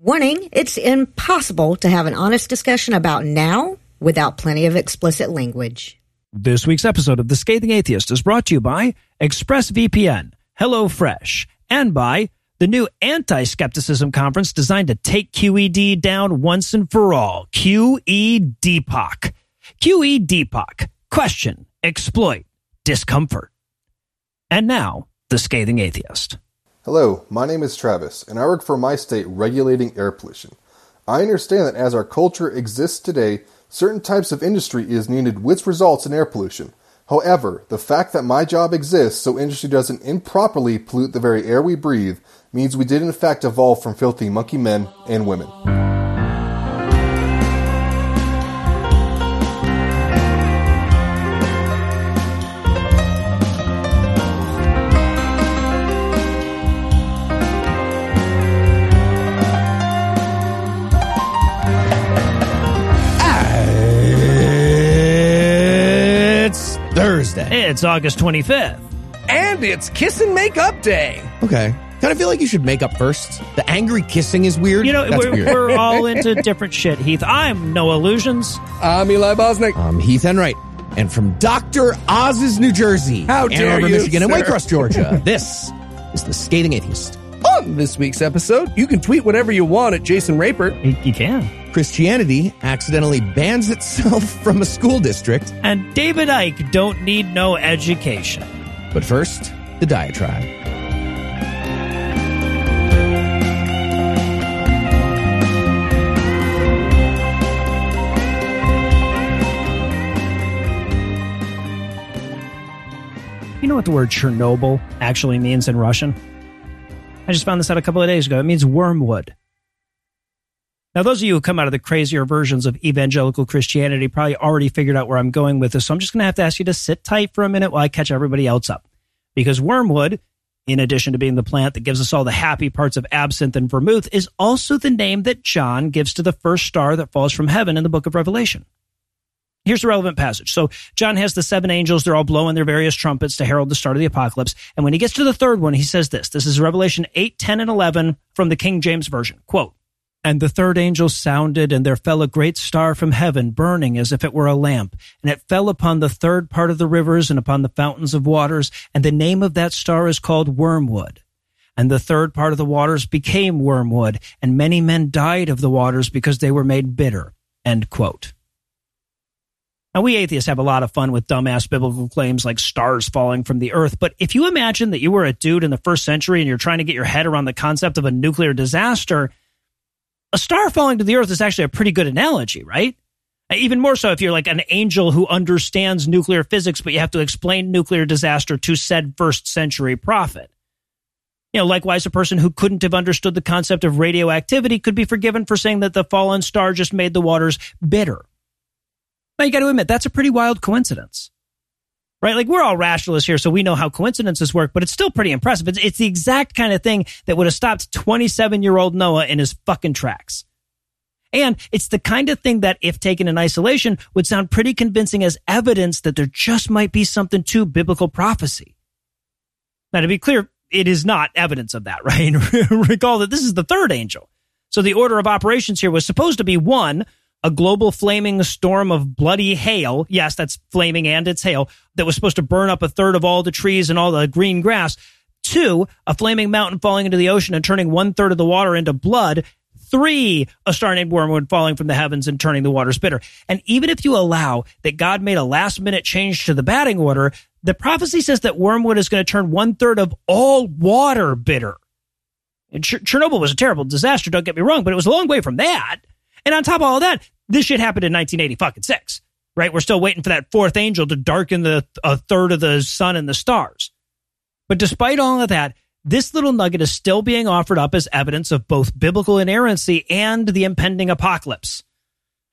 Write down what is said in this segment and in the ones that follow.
Warning, it's impossible to have an honest discussion about now without plenty of explicit language. This week's episode of The Scathing Atheist is brought to you by ExpressVPN, HelloFresh, and by the new anti-skepticism conference designed to take QED down once and for all. QEDPOC. QEDPOC. Question, exploit, discomfort. And now, The Scathing Atheist. Hello, my name is Travis, and I work for my state regulating air pollution. I understand that as our culture exists today, certain types of industry is needed which results in air pollution. However, the fact that my job exists so industry doesn't improperly pollute the very air we breathe means we did in fact evolve from filthy monkey men and women. It's August 25th. And it's Kiss and Make Up Day. Okay. Kind of feel like you should make up first. The angry kissing is weird. You know, That's we're, weird. we're all into different shit, Heath. I'm Noah Lugeons. I'm Eli Bosnick. I'm Heath Enwright. And from Dr. Oz's New Jersey, How Ann dare Arbor, you, Michigan, and sir. Waycross, Georgia, this is The Scathing Atheist. On this week's episode, you can tweet whatever you want at Jason Rapert. You, you can. Christianity accidentally bans itself from a school district. And David Icke don't need no education. But first, the diatribe. You know what the word Chernobyl actually means in Russian? I just found this out a couple of days ago. It means wormwood. Now, those of you who come out of the crazier versions of evangelical Christianity probably already figured out where I'm going with this. So I'm just going to have to ask you to sit tight for a minute while I catch everybody else up. Because wormwood, in addition to being the plant that gives us all the happy parts of absinthe and vermouth, is also the name that John gives to the first star that falls from heaven in the book of Revelation. Here's the relevant passage. So John has the seven angels. They're all blowing their various trumpets to herald the start of the apocalypse. And when he gets to the third one, he says this. This is Revelation 8, 10, and 11 from the King James Version. Quote, and the third angel sounded, and there fell a great star from heaven, burning as if it were a lamp. And it fell upon the third part of the rivers and upon the fountains of waters. And the name of that star is called Wormwood. And the third part of the waters became wormwood, and many men died of the waters because they were made bitter. End quote. Now, we atheists have a lot of fun with dumbass biblical claims like stars falling from the earth. But if you imagine that you were a dude in the first century and you're trying to get your head around the concept of a nuclear disaster, a star falling to the earth is actually a pretty good analogy, right? Even more so if you're like an angel who understands nuclear physics, but you have to explain nuclear disaster to said first century prophet. You know, likewise, a person who couldn't have understood the concept of radioactivity could be forgiven for saying that the fallen star just made the waters bitter. Now, you got to admit, that's a pretty wild coincidence. Right? Like, we're all rationalists here, so we know how coincidences work, but it's still pretty impressive. It's, it's the exact kind of thing that would have stopped 27 year old Noah in his fucking tracks. And it's the kind of thing that, if taken in isolation, would sound pretty convincing as evidence that there just might be something to biblical prophecy. Now, to be clear, it is not evidence of that, right? Recall that this is the third angel. So the order of operations here was supposed to be one, a global flaming storm of bloody hail. Yes, that's flaming and it's hail that was supposed to burn up a third of all the trees and all the green grass. Two, a flaming mountain falling into the ocean and turning one third of the water into blood. Three, a star named Wormwood falling from the heavens and turning the waters bitter. And even if you allow that God made a last minute change to the batting order, the prophecy says that Wormwood is going to turn one third of all water bitter. Ch- Chernobyl was a terrible disaster, don't get me wrong, but it was a long way from that. And on top of all that, this shit happened in 1980 fucking six, right? We're still waiting for that fourth angel to darken the a third of the sun and the stars. But despite all of that, this little nugget is still being offered up as evidence of both biblical inerrancy and the impending apocalypse.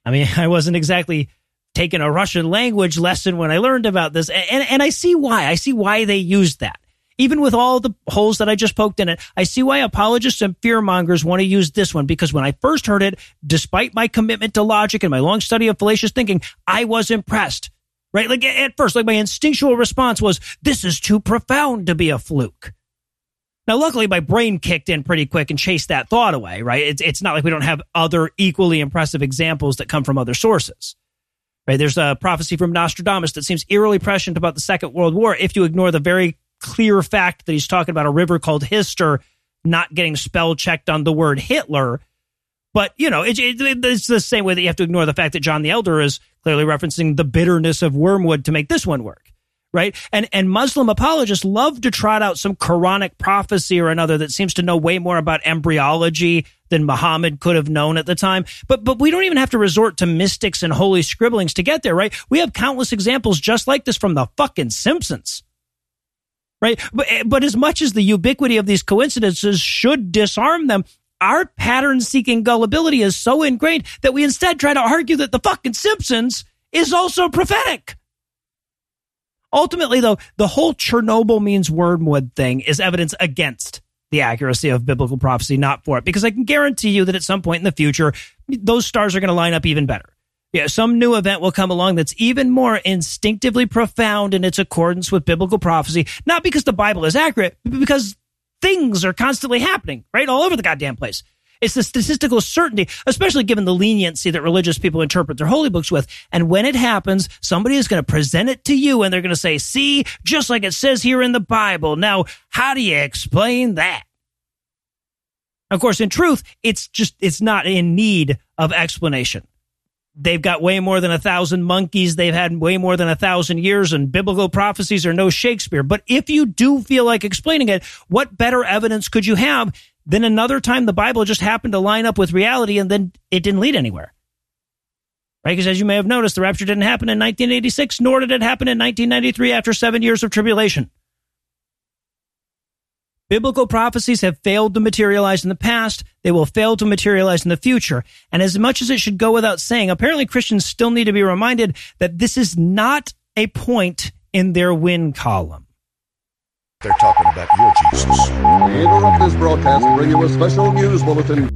I mean, I wasn't exactly taking a Russian language lesson when I learned about this, and, and I see why. I see why they used that. Even with all the holes that I just poked in it, I see why apologists and fearmongers want to use this one because when I first heard it, despite my commitment to logic and my long study of fallacious thinking, I was impressed. Right? Like at first, like my instinctual response was, this is too profound to be a fluke. Now, luckily, my brain kicked in pretty quick and chased that thought away, right? It's, it's not like we don't have other equally impressive examples that come from other sources. Right? There's a prophecy from Nostradamus that seems eerily prescient about the Second World War if you ignore the very clear fact that he's talking about a river called Hister not getting spell checked on the word Hitler. But, you know, it, it, it's the same way that you have to ignore the fact that John the Elder is clearly referencing the bitterness of wormwood to make this one work right? And and Muslim apologists love to trot out some Quranic prophecy or another that seems to know way more about embryology than Muhammad could have known at the time. But but we don't even have to resort to mystics and holy scribblings to get there, right? We have countless examples just like this from the fucking Simpsons. Right? But eh, but as much as the ubiquity of these coincidences should disarm them, our pattern seeking gullibility is so ingrained that we instead try to argue that the fucking Simpsons is also prophetic. Ultimately, though, the whole Chernobyl means wormwood thing is evidence against the accuracy of biblical prophecy, not for it, because I can guarantee you that at some point in the future, those stars are going to line up even better. Yeah, some new event will come along that's even more instinctively profound in its accordance with biblical prophecy, not because the Bible is accurate, but because things are constantly happening, right? All over the goddamn place. It's the statistical certainty, especially given the leniency that religious people interpret their holy books with. And when it happens, somebody is going to present it to you and they're going to say, see, just like it says here in the Bible. Now, how do you explain that? Of course, in truth, it's just, it's not in need of explanation. They've got way more than a thousand monkeys. They've had way more than a thousand years, and biblical prophecies are no Shakespeare. But if you do feel like explaining it, what better evidence could you have than another time the Bible just happened to line up with reality and then it didn't lead anywhere. Right? Because as you may have noticed, the rapture didn't happen in 1986, nor did it happen in 1993 after seven years of tribulation. Biblical prophecies have failed to materialize in the past. They will fail to materialize in the future. And as much as it should go without saying, apparently Christians still need to be reminded that this is not a point in their win column. They're talking about your Jesus. We interrupt this broadcast and bring you a special news bulletin.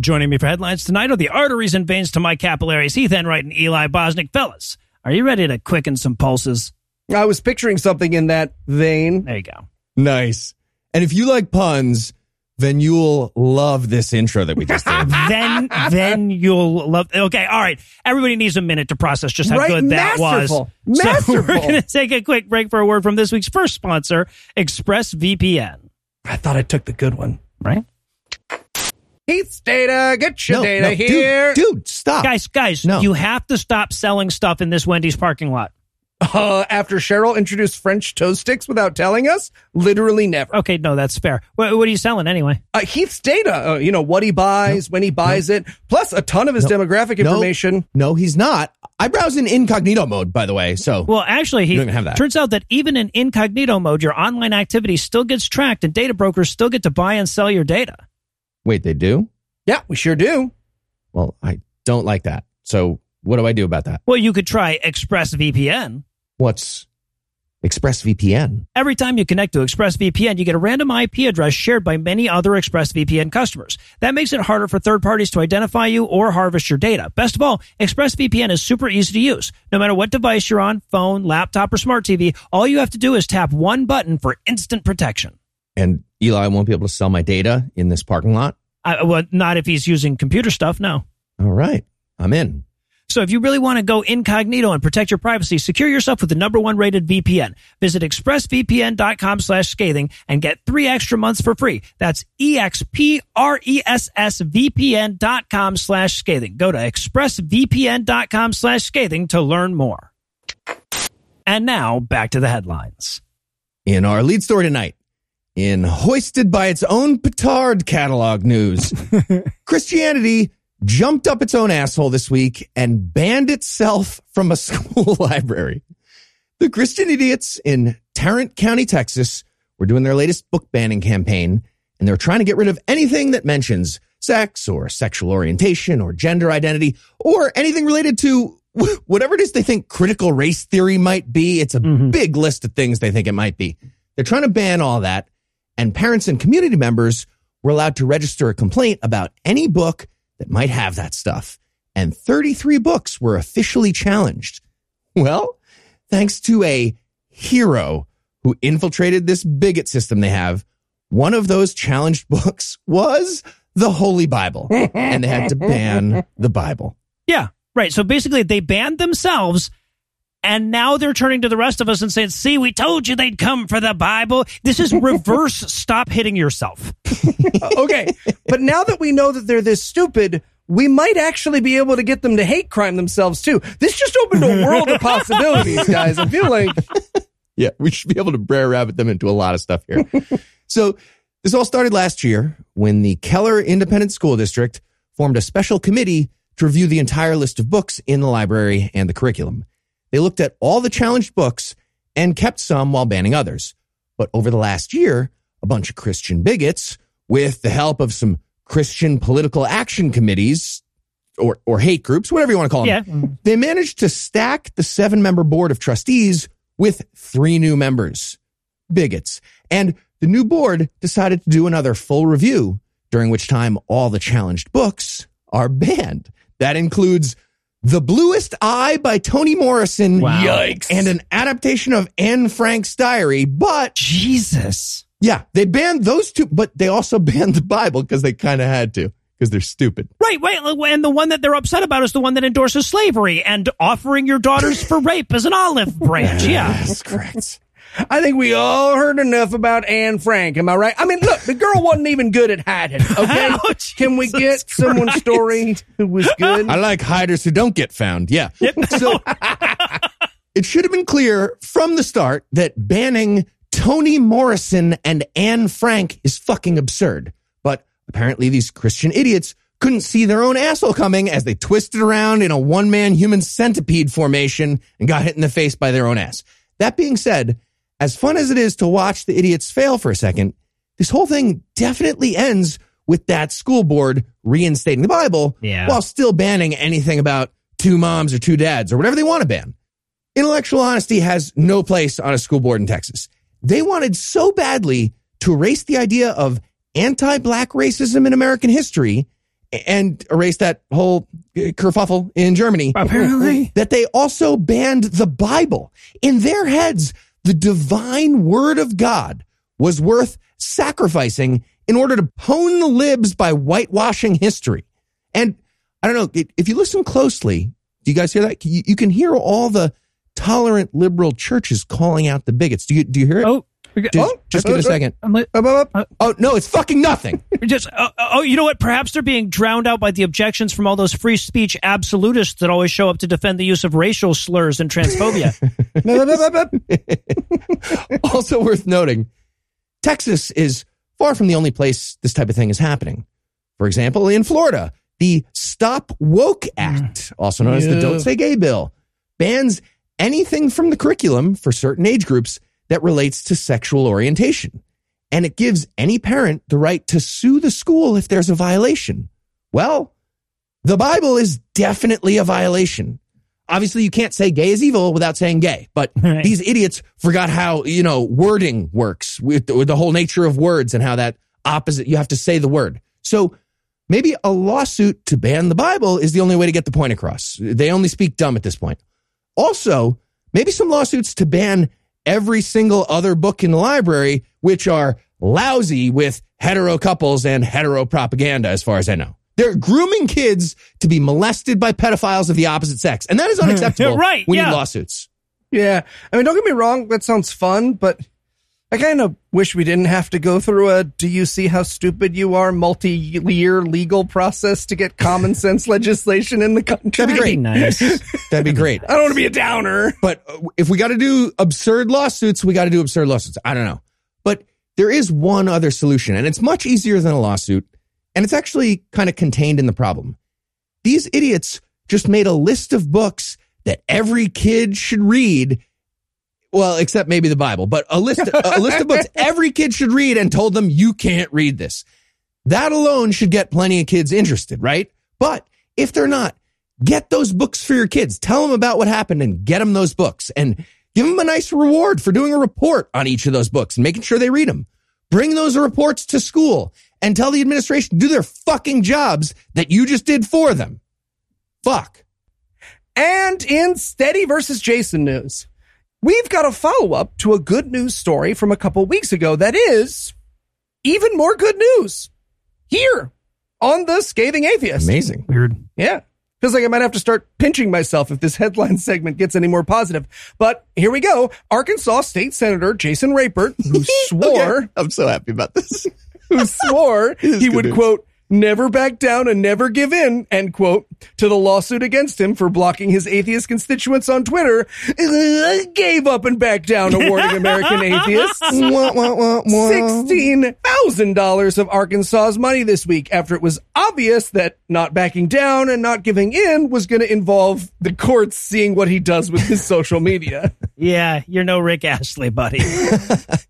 Joining me for headlines tonight are the arteries and veins to my capillaries, Heath Enwright and Eli Bosnick. Fellas, are you ready to quicken some pulses? I was picturing something in that vein. There you go. Nice. And if you like puns, then you'll love this intro that we just did. then then you'll love okay all right everybody needs a minute to process just how right? good that Masterful. was Masterful. so we're going to take a quick break for a word from this week's first sponsor expressvpn I thought I took the good one. right Heath's data, get your No, data no, dude, here. Dude, stop. guys guys No. you have to stop selling stuff in this wendy's parking lot Uh, after Cheryl introduced French toast sticks without telling us, literally never. okay no that's fair what, what are you selling anyway Uh, Heath's data, uh, you know, what he buys, when he buys it, plus a ton of his demographic No, information. No, he's not. I browse in incognito mode, by the way. So well actually he don't even have that. turns out that even in incognito mode your online activity still gets tracked and data brokers still get to buy and sell your data wait, they do? Yeah, we sure do. Well, I don't like that. So what do I do about that? well you could try expressvpn What's ExpressVPN? Every time you connect to ExpressVPN, you get a random IP address shared by many other ExpressVPN customers. That makes it harder for third parties to identify you or harvest your data. Best of all, ExpressVPN is super easy to use. No matter what device you're on, phone, laptop, or smart TV, all you have to do is tap one button for instant protection. And Eli won't be able to sell my data in this parking lot? Uh, well, not if he's using computer stuff, no. All right. I'm in. So if you really want to go incognito and protect your privacy, secure yourself with the number one rated VPN. Visit expressvpn.com slash scathing and get three extra months for free. That's E E-X-P-R-E-S-S-V-P-N dot com slash scathing. Go to expressvpn.com slash scathing to learn more. And now back to the headlines. In our lead story tonight, in hoisted by its own petard catalog news, Christianity jumped up its own asshole this week and banned itself from a school library. The Christian idiots in Tarrant County, Texas, were doing their latest book banning campaign, and they're trying to get rid of anything that mentions sex or sexual orientation or gender identity or anything related to whatever it is they think critical race theory might be. It's a mm-hmm. big list of things they think it might be. They're trying to ban all that, and parents and community members were allowed to register a complaint about any book that might have that stuff. And 33 books were officially challenged. Well, thanks to a hero who infiltrated this bigot system they have, one of those challenged books was the Holy Bible, and they had to ban the Bible. Yeah, right. So basically, they banned themselves, and now they're turning to the rest of us and saying, "See, we told you they'd come for the Bible." This is reverse. stop hitting yourself. okay, but now that we know that they're this stupid, we might actually be able to get them to hate crime themselves too. This just opened a world of possibilities, guys. I feel like Yeah, we should be able to brer rabbit them into a lot of stuff here. so this all started last year when the Keller Independent School District formed a special committee to review the entire list of books in the library and the curriculum. They looked at all the challenged books and kept some while banning others. But over the last year, a bunch of Christian bigots, with the help of some Christian political action committees or, or hate groups, whatever you want to call them, Yeah. Mm-hmm. they managed to stack the seven member board of trustees with three new members, bigots. And the new board decided to do another full review, during which time all the challenged books are banned. That includes The Bluest Eye by Toni Morrison. Wow. Yikes. And an adaptation of Anne Frank's diary. But Jesus. yeah, they banned those two, but they also banned the Bible because they kind of had to because they're stupid. Right, wait, and the one that they're upset about is the one that endorses slavery and offering your daughters for rape as an olive branch. Yeah. That's correct. I think we all heard enough about Anne Frank. Am I right? I mean, look, the girl wasn't even good at hiding. Oh, okay, Oh, can we Jesus get someone's Christ. story who was good? I like hiders who don't get found. Yeah. So it should have been clear from the start that banning Toni Morrison and Anne Frank is fucking absurd. But apparently these Christian idiots couldn't see their own asshole coming as they twisted around in a one man human centipede formation and got hit in the face by their own ass. That being said, as fun as it is to watch the idiots fail for a second, this whole thing definitely ends with that school board reinstating the Bible Yeah. while still banning anything about two moms or two dads or whatever they want to ban. Intellectual honesty has no place on a school board in Texas. They wanted so badly to erase the idea of anti black racism in American history and erase that whole kerfuffle in Germany Apparently. that they also banned the Bible. In their heads, the divine word of God was worth sacrificing in order to hone the libs by whitewashing history. And I don't know, if you listen closely, do you guys hear that? You, can hear all the tolerant liberal churches calling out the bigots. Do you, do you hear it? Oh, just, oh, just give it a second. Li- Up, up, up. Oh, no, it's fucking nothing. Just uh, oh, you know what? Perhaps they're being drowned out by the objections from all those free speech absolutists that always show up to defend the use of racial slurs and transphobia. Also worth noting, Texas is far from the only place this type of thing is happening. For example, in Florida, the Stop Woke Act, also known as the Don't Say Gay Bill, bans anything from the curriculum for certain age groups that relates to sexual orientation. And it gives any parent the right to sue the school if there's a violation. Well, the Bible is definitely a violation. Obviously, you can't say gay is evil without saying gay, but Right. these idiots forgot how, you know, wording works with the, with the whole nature of words and how that opposite, you have to say the word. So maybe a lawsuit to ban the Bible is the only way to get the point across. They only speak dumb at this point. Also, maybe some lawsuits to ban every single other book in the library, which are lousy with hetero couples and hetero propaganda, as far as I know. They're grooming kids to be molested by pedophiles of the opposite sex. And that is unacceptable. Right, We yeah. need lawsuits. Yeah. I mean, don't get me wrong. That sounds fun, but I kind of wish we didn't have to go through a do you see how stupid you are multi year legal process to get common sense legislation in the country. That'd be great. nice. That'd be great. I don't want to be a downer. But uh, if we got to do absurd lawsuits, we got to do absurd lawsuits. I don't know. But there is one other solution, and it's much easier than a lawsuit. And it's actually kind of contained in the problem. These idiots just made a list of books that every kid should read. Well, except maybe the Bible, but a list, a list of books every kid should read and told them you can't read this. That alone should get plenty of kids interested, right? But if they're not, get those books for your kids. Tell them about what happened and get them those books and give them a nice reward for doing a report on each of those books and making sure they read them. Bring those reports to school and tell the administration to do their fucking jobs that you just did for them. Fuck. And in Steady versus Jason news, we've got a follow up to a good news story from a couple weeks ago that is even more good news here on the Scathing Atheist. Amazing. Weird. Yeah. Feels like I might have to start pinching myself if this headline segment gets any more positive. But here we go. Arkansas State Senator Jason Rapert, who swore, Okay. I'm so happy about this. who swore he would news. quote, never back down and never give in, end quote, to the lawsuit against him for blocking his atheist constituents on Twitter, gave up and backed down awarding American atheists Wah, wah, wah, wah. $16,000 of Arkansas's money this week after it was obvious that not backing down and not giving in was going to involve the courts seeing what he does with his social media. Yeah, you're no Rick Astley, buddy.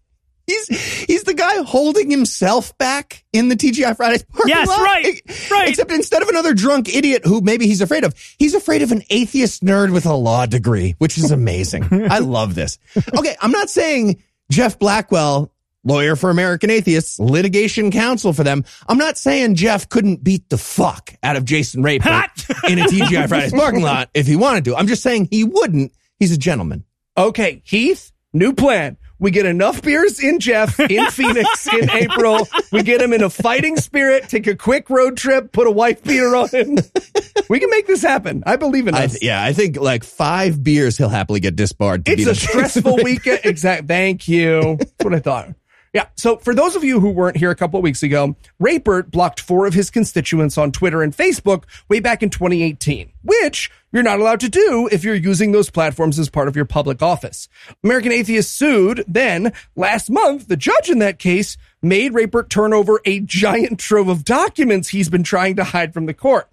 He's he's the guy holding himself back in the TGI Fridays parking Yes, lot. Yes, right, right. Except instead of another drunk idiot who maybe he's afraid of, he's afraid of an atheist nerd with a law degree, which is amazing. I love this. Okay, I'm not saying Jeff Blackwell, lawyer for American atheists, litigation counsel for them. I'm not saying Jeff couldn't beat the fuck out of Jason Rapert in a TGI Fridays parking lot if he wanted to. I'm just saying he wouldn't. He's a gentleman. Okay, Heath, new plan. We get enough beers in Jeff in Phoenix in April. We get him in a fighting spirit, take a quick road trip, put a wife beater on him. We can make this happen. I believe in I us. yeah, I think like five beers, he'll happily get disbarred. To It's a stressful weekend. Exact. Thank you. That's what I thought. Yeah. So for those of you who weren't here a couple of weeks ago, Rapert blocked four of his constituents on Twitter and Facebook way back in 2018, which you're not allowed to do if you're using those platforms as part of your public office. American Atheist sued. Then last month, the judge in that case made Rapert turn over a giant trove of documents he's been trying to hide from the court.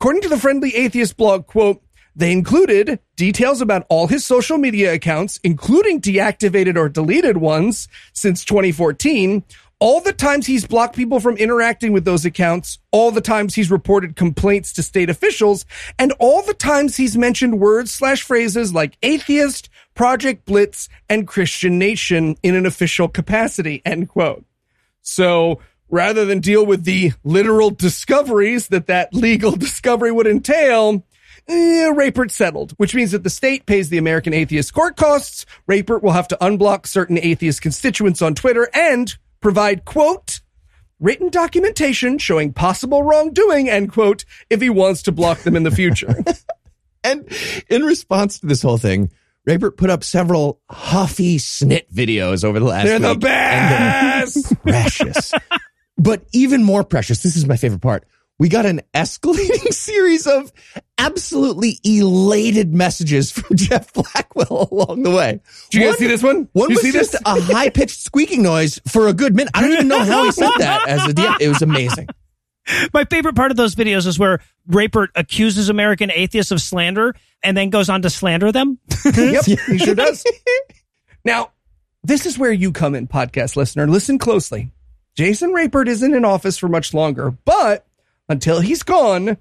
According to the Friendly Atheist blog, quote, they included details about all his social media accounts, including deactivated or deleted ones since 2014, all the times he's blocked people from interacting with those accounts, all the times he's reported complaints to state officials, and all the times he's mentioned words slash phrases like atheist, Project Blitz, and Christian Nation in an official capacity, end quote. So rather than deal with the literal discoveries that that legal discovery would entail, eh, Rapert settled, which means that the state pays the American atheist court costs. Rapert will have to unblock certain atheist constituents on Twitter and provide, quote, written documentation showing possible wrongdoing, end quote, if he wants to block them in the future. And in response to this whole thing, Rapert put up several huffy snit videos over the last They're the week. And best! they're precious. but even more precious, this is my favorite part. We got an escalating series of absolutely elated messages from Jeff Blackwell along the way. Did you guys see this one? One You was see just this? a high pitched squeaking noise for a good minute. I don't even know how he said that as a DM. It was amazing. My favorite part of those videos is where Rapert accuses American atheists of slander and then goes on to slander them. yep, he sure does. Now, this is where you come in, podcast listener. Listen closely. Jason Rapert isn't in office for much longer, but until he's gone,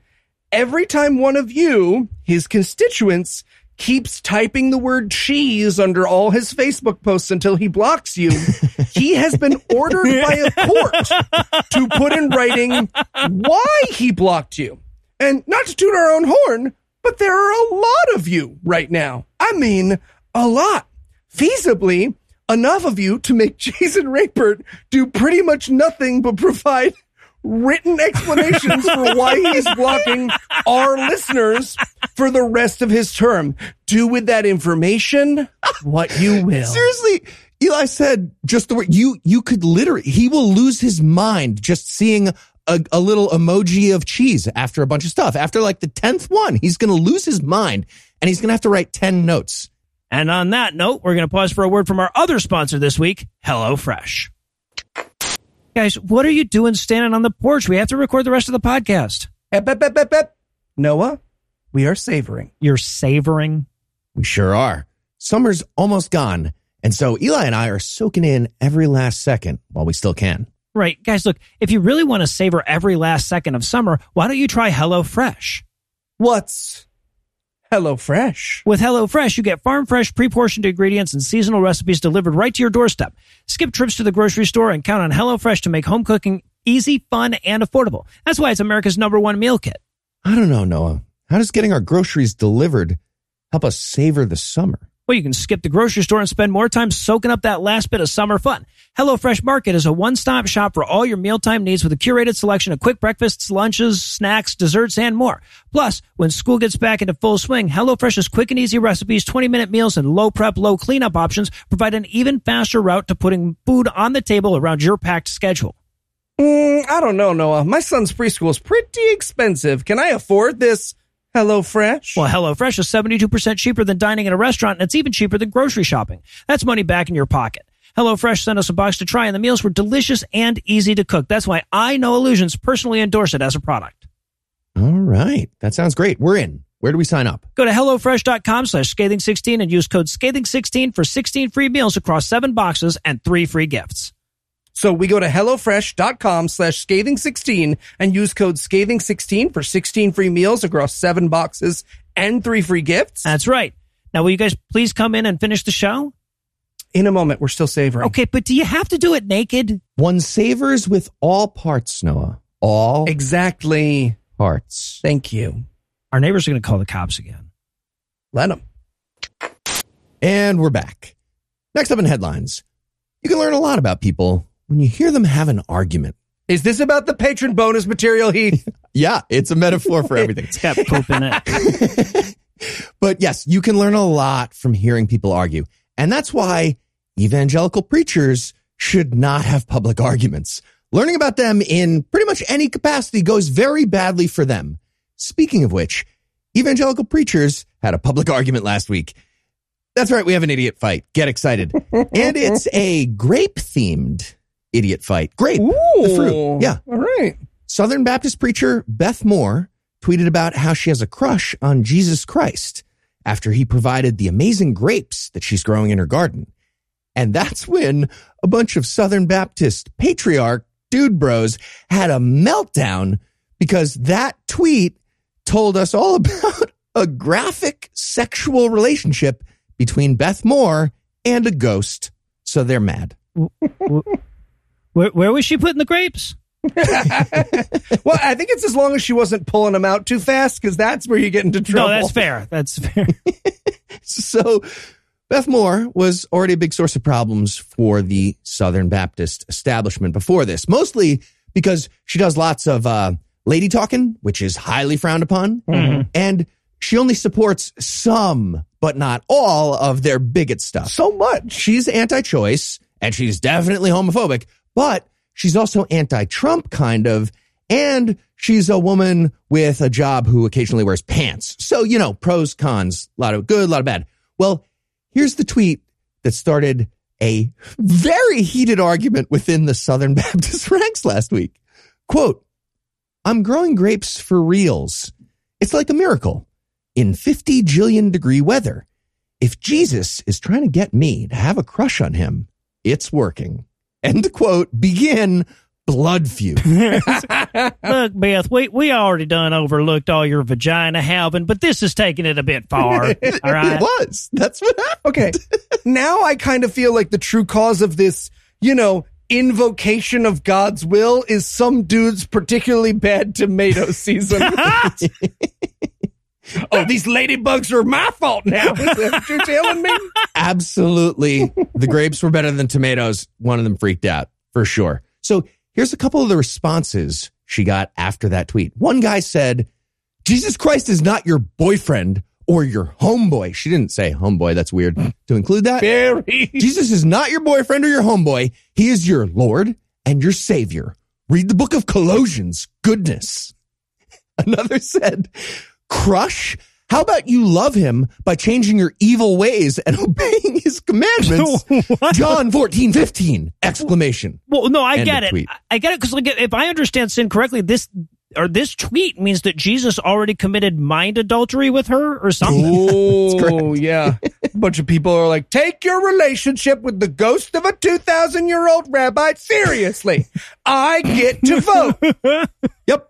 every time one of you, his constituents, keeps typing the word cheese under all his Facebook posts until he blocks you, he has been ordered by a court to put in writing why he blocked you. And not to toot our own horn, but there are a lot of you right now. I mean, a lot. Feasibly, enough of you to make Jason Rapert do pretty much nothing but provide written explanations for why he's blocking our listeners for the rest of his term. Do with that information what you will. Seriously, Eli said just the word you you could literally he will lose his mind just seeing a, a little emoji of cheese after a bunch of stuff. After like the tenth one, he's gonna lose his mind and he's gonna have to write ten notes. And on that note, we're going to pause for a word from our other sponsor this week, HelloFresh. Guys, what are you doing standing on the porch? We have to record the rest of the podcast. Ep, ep, ep, ep, ep. Noah, we are savoring. You're savoring. We sure are. Summer's almost gone, and so Eli and I are soaking in every last second while we still can. Right. Guys, look, if you really want to savor every last second of summer, why don't you try HelloFresh? What's Hello Fresh? With HelloFresh, you get farm fresh, pre portioned ingredients and seasonal recipes delivered right to your doorstep. Skip trips to the grocery store and count on HelloFresh to make home cooking easy, fun, and affordable. That's why it's America's number one meal kit. I don't know, Noah. How does getting our groceries delivered help us savor the summer? Well, you can skip the grocery store and spend more time soaking up that last bit of summer fun. HelloFresh Market is a one-stop shop for all your mealtime needs with a curated selection of quick breakfasts, lunches, snacks, desserts, and more. Plus, when school gets back into full swing, HelloFresh's quick and easy recipes, 20-minute meals, and low prep, low cleanup options provide an even faster route to putting food on the table around your packed schedule. Mm, I don't know, Noah. My son's preschool is pretty expensive. Can I afford this HelloFresh? Well, HelloFresh is 72% cheaper than dining at a restaurant, and it's even cheaper than grocery shopping. That's money back in your pocket. HelloFresh sent us a box to try, and the meals were delicious and easy to cook. That's why I Noah Lugeons personally endorse it as a product. All right. That sounds great. We're in. Where do we sign up? Go to HelloFresh.com slash scathing16 and use code scathing16 for 16 free meals across seven boxes and three free gifts. So we go to HelloFresh.com slash scathing16 and use code scathing16 for 16 free meals across seven boxes and three free gifts. That's right. Now, will you guys please come in and finish the show? In a moment, we're still savoring. Okay, but do you have to do it naked? One savors with all parts, Noah. All Exactly. parts. Thank you. Our neighbors are going to call the cops again. Let them. And we're back. Next up in headlines, you can learn a lot about people when you hear them have an argument. Is this about the Patreon bonus material, Heath? Yeah, it's a metaphor for everything. It's got poop in it. but yes, you can learn a lot from hearing people argue. And that's why evangelical preachers should not have public arguments. Learning about them in pretty much any capacity goes very badly for them. Speaking of which, evangelical preachers had a public argument last week. That's right, we have an idiot fight. Get excited. and it's a grape themed idiot fight. Grape, the fruit. Yeah. All right. Southern Baptist preacher Beth Moore tweeted about how she has a crush on Jesus Christ after he provided the amazing grapes that she's growing in her garden. And that's when a bunch of Southern Baptist patriarch dude bros had a meltdown because that tweet told us all about a graphic sexual relationship between Beth Moore and a ghost. So they're mad. Where, where was she putting the grapes? Well, I think it's as long as she wasn't pulling them out too fast, because that's where you get into trouble. No, that's fair. That's fair. So Beth Moore was already a big source of problems for the Southern Baptist establishment before this, mostly because she does lots of uh, lady talking, which is highly frowned upon. And she only supports some, but not all of their bigot stuff. So much. She's anti choice and she's definitely homophobic, but she's also anti Trump, kind of. And she's a woman with a job who occasionally wears pants. So, you know, pros, cons, a lot of good, a lot of bad. Well, here's the tweet that started a very heated argument within the Southern Baptist ranks last week. Quote, I'm growing grapes for reals. It's like a miracle in 50 jillion degree weather. If Jesus is trying to get me to have a crush on him, it's working. End quote. Begin blood feud. Look, Beth, we, we already done overlooked all your vagina halving, but this is taking it a bit far. All right. It was. That's what happened. Okay. now I kind of feel like the true cause of this, you know, invocation of God's will is some dude's particularly bad tomato season. oh, these ladybugs are my fault now. Is that what you're telling me? Absolutely. The grapes were better than tomatoes. One of them freaked out for sure. So here's a couple of the responses she got after that tweet. One guy said, Jesus Christ is not your boyfriend or your homeboy. She didn't say homeboy. That's weird to include that. Very. Jesus is not your boyfriend or your homeboy. He is your Lord and your Savior. Read the book of Colossians. Goodness. Another said, Crush, how about you love him by changing your evil ways and obeying his commandments? John 14, 15, exclamation. Well, no, I End get it. tweet. I- I get it because like, if I understand sin correctly, this or this tweet means that Jesus already committed mind adultery with her or something. Oh, yeah. A bunch of people are like, take your relationship with the ghost of a 2,000 year old rabbi seriously. I get to vote. Yep.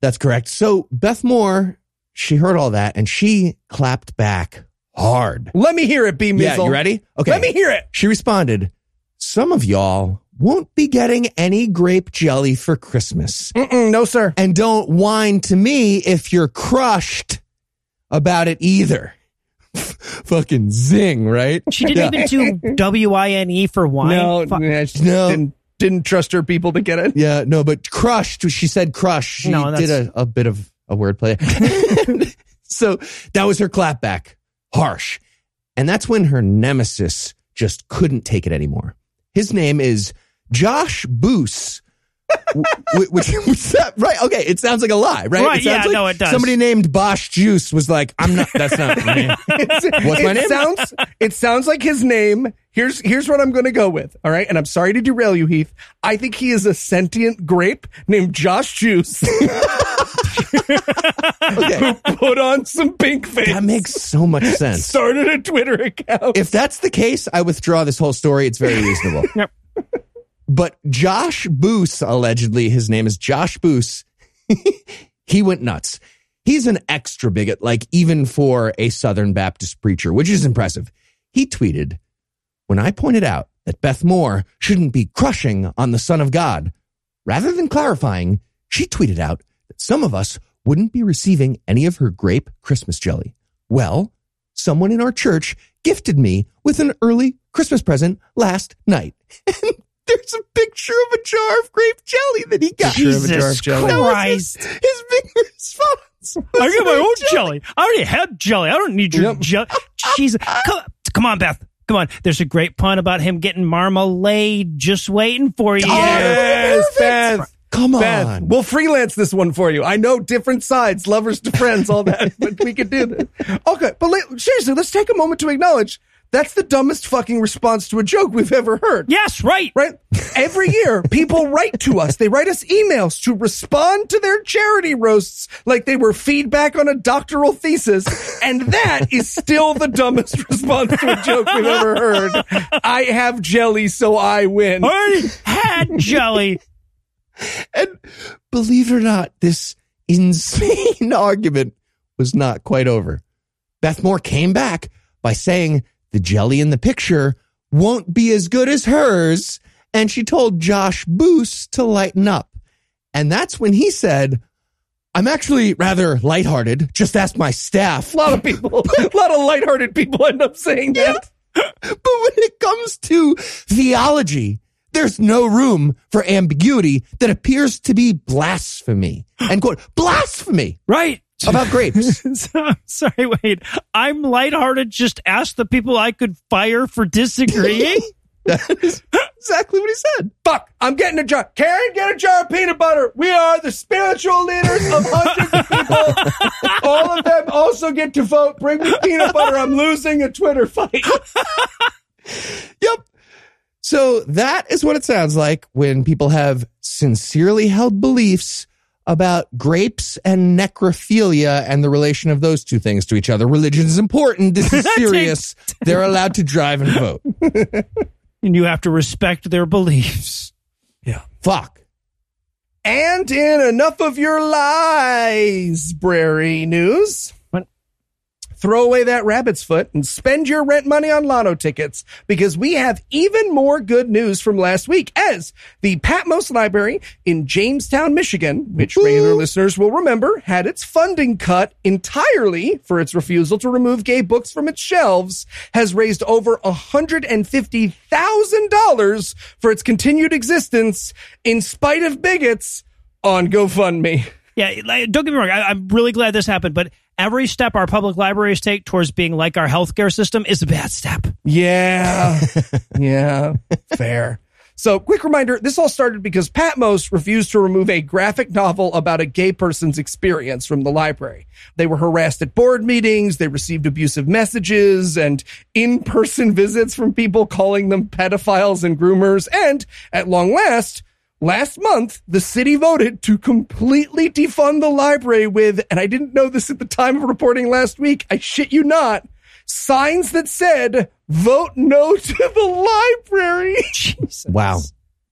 That's correct. So Beth Moore, she heard all that and she clapped back hard. Let me hear it, B Mizzle. Yeah, you ready? Okay. Let me hear it. She responded, Some of y'all won't be getting any grape jelly for Christmas. Mm-mm, no, sir. And don't whine to me if you're crushed about it either. Fucking zing, right? She didn't even do W I N E for wine. No, Fu- No. Didn't, didn't trust her people to get it. Yeah, no, but crushed. She said crush. She No, did a, a bit of a wordplay. so that was her clapback. Harsh. And that's when her nemesis just couldn't take it anymore. His name is Josh Buice. Wh- which, which right? Okay, it sounds like a lie, right? Right, It yeah, like no, it does. Somebody named Bosch Juice was like, "I'm not. That's not my name." What's my it name? Sounds, it sounds like his name. Here's here's what I'm going to go with. All right, and I'm sorry to derail you, Heath. I think he is a sentient grape named Josh Juice Okay, who put on some pink face. that makes so much sense. started a Twitter account. if that's the case, I withdraw this whole story. It's very reasonable. Yep. But Josh Buice, allegedly, his name is Josh Buice, he went nuts. He's an extra bigot, like even for a Southern Baptist preacher, which is impressive. He tweeted, When I pointed out that Beth Moore shouldn't be crushing on the Son of God, rather than clarifying, she tweeted out that some of us wouldn't be receiving any of her grape Christmas jelly. Well, someone in our church gifted me with an early Christmas present last night. And there's a picture of a jar of grape jelly that he got. Picture a jar Jesus of jelly. That was Christ. his, his big response. I got my own jelly. I already have jelly. I don't need your Yep. jelly. Jesus. Come, come on, Beth. Come on. There's a great pun about him getting marmalade just waiting for you. Oh, yes, Beth. Come on. Beth, we'll freelance this one for you. I know different sides, lovers to friends, all that, but we could do this. Okay, but la- seriously, let's take a moment to acknowledge that's the dumbest fucking response to a joke we've ever heard. Yes, right. Right? Every year, people write to us. They write us emails to respond to their charity roasts like they were feedback on a doctoral thesis. And that is still the dumbest response to a joke we've ever heard. I have jelly, so I win. I already had jelly. And believe it or not, this insane argument was not quite over. Beth Moore came back by saying the jelly in the picture won't be as good as hers. And she told Josh Buice to lighten up. And that's when he said, I'm actually rather lighthearted. Just ask my staff. A lot of people, a lot of lighthearted people end up saying that. But when it comes to theology, there's no room for ambiguity that appears to be blasphemy. And quote, blasphemy Right. About grapes. So, sorry, Wade. I'm lighthearted. Just ask the people I could fire for disagreeing. that is exactly what he said. Fuck, I'm getting a jar. Karen, get a jar of peanut butter. We are the spiritual leaders of hundreds of people. All of them also get to vote. Bring me peanut butter. I'm losing a Twitter fight. Yep. So that is what it sounds like when people have sincerely held beliefs about grapes and necrophilia and the relation of those two things to each other. Religion is important. This is serious. They're allowed to drive and vote. and you have to respect their beliefs. Yeah. Fuck. And in enough of your lies, Brary news. Throw away that rabbit's foot and spend your rent money on lotto tickets because we have even more good news from last week as the Patmos Library in Jamestown, Michigan, which regular listeners will remember had its funding cut entirely for its refusal to remove gay books from its shelves, has raised over $150,000 for its continued existence in spite of bigots on GoFundMe. Yeah, don't get me wrong. I, I'm really glad this happened, but every step our public libraries take towards being like our healthcare system is a bad step. Yeah. yeah. Fair. So, quick reminder this all started because Patmos refused to remove a graphic novel about a gay person's experience from the library. They were harassed at board meetings, they received abusive messages and in person visits from people calling them pedophiles and groomers. And at long last, Last month, the city voted to completely defund the library with, and I didn't know this at the time of reporting last week, I shit you not, signs that said, vote no to the library. Jesus. Wow.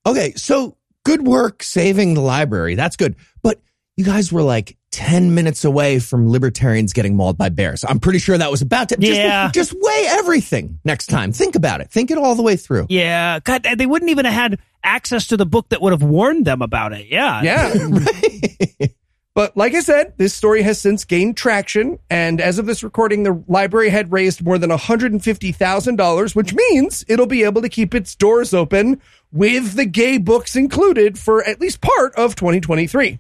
Okay, so good work saving the library. That's good. But you guys were like 10 minutes away from libertarians getting mauled by bears. I'm pretty sure that was about to. Just, Yeah. Just weigh everything next time. Think about it. Think it all the way through. Yeah, God, they wouldn't even have had access to the book that would have warned them about it. Yeah, Yeah. right. But like I said, this story has since gained traction. And as of this recording, the library had raised more than $150,000, which means it'll be able to keep its doors open with the gay books included for at least part of 2023.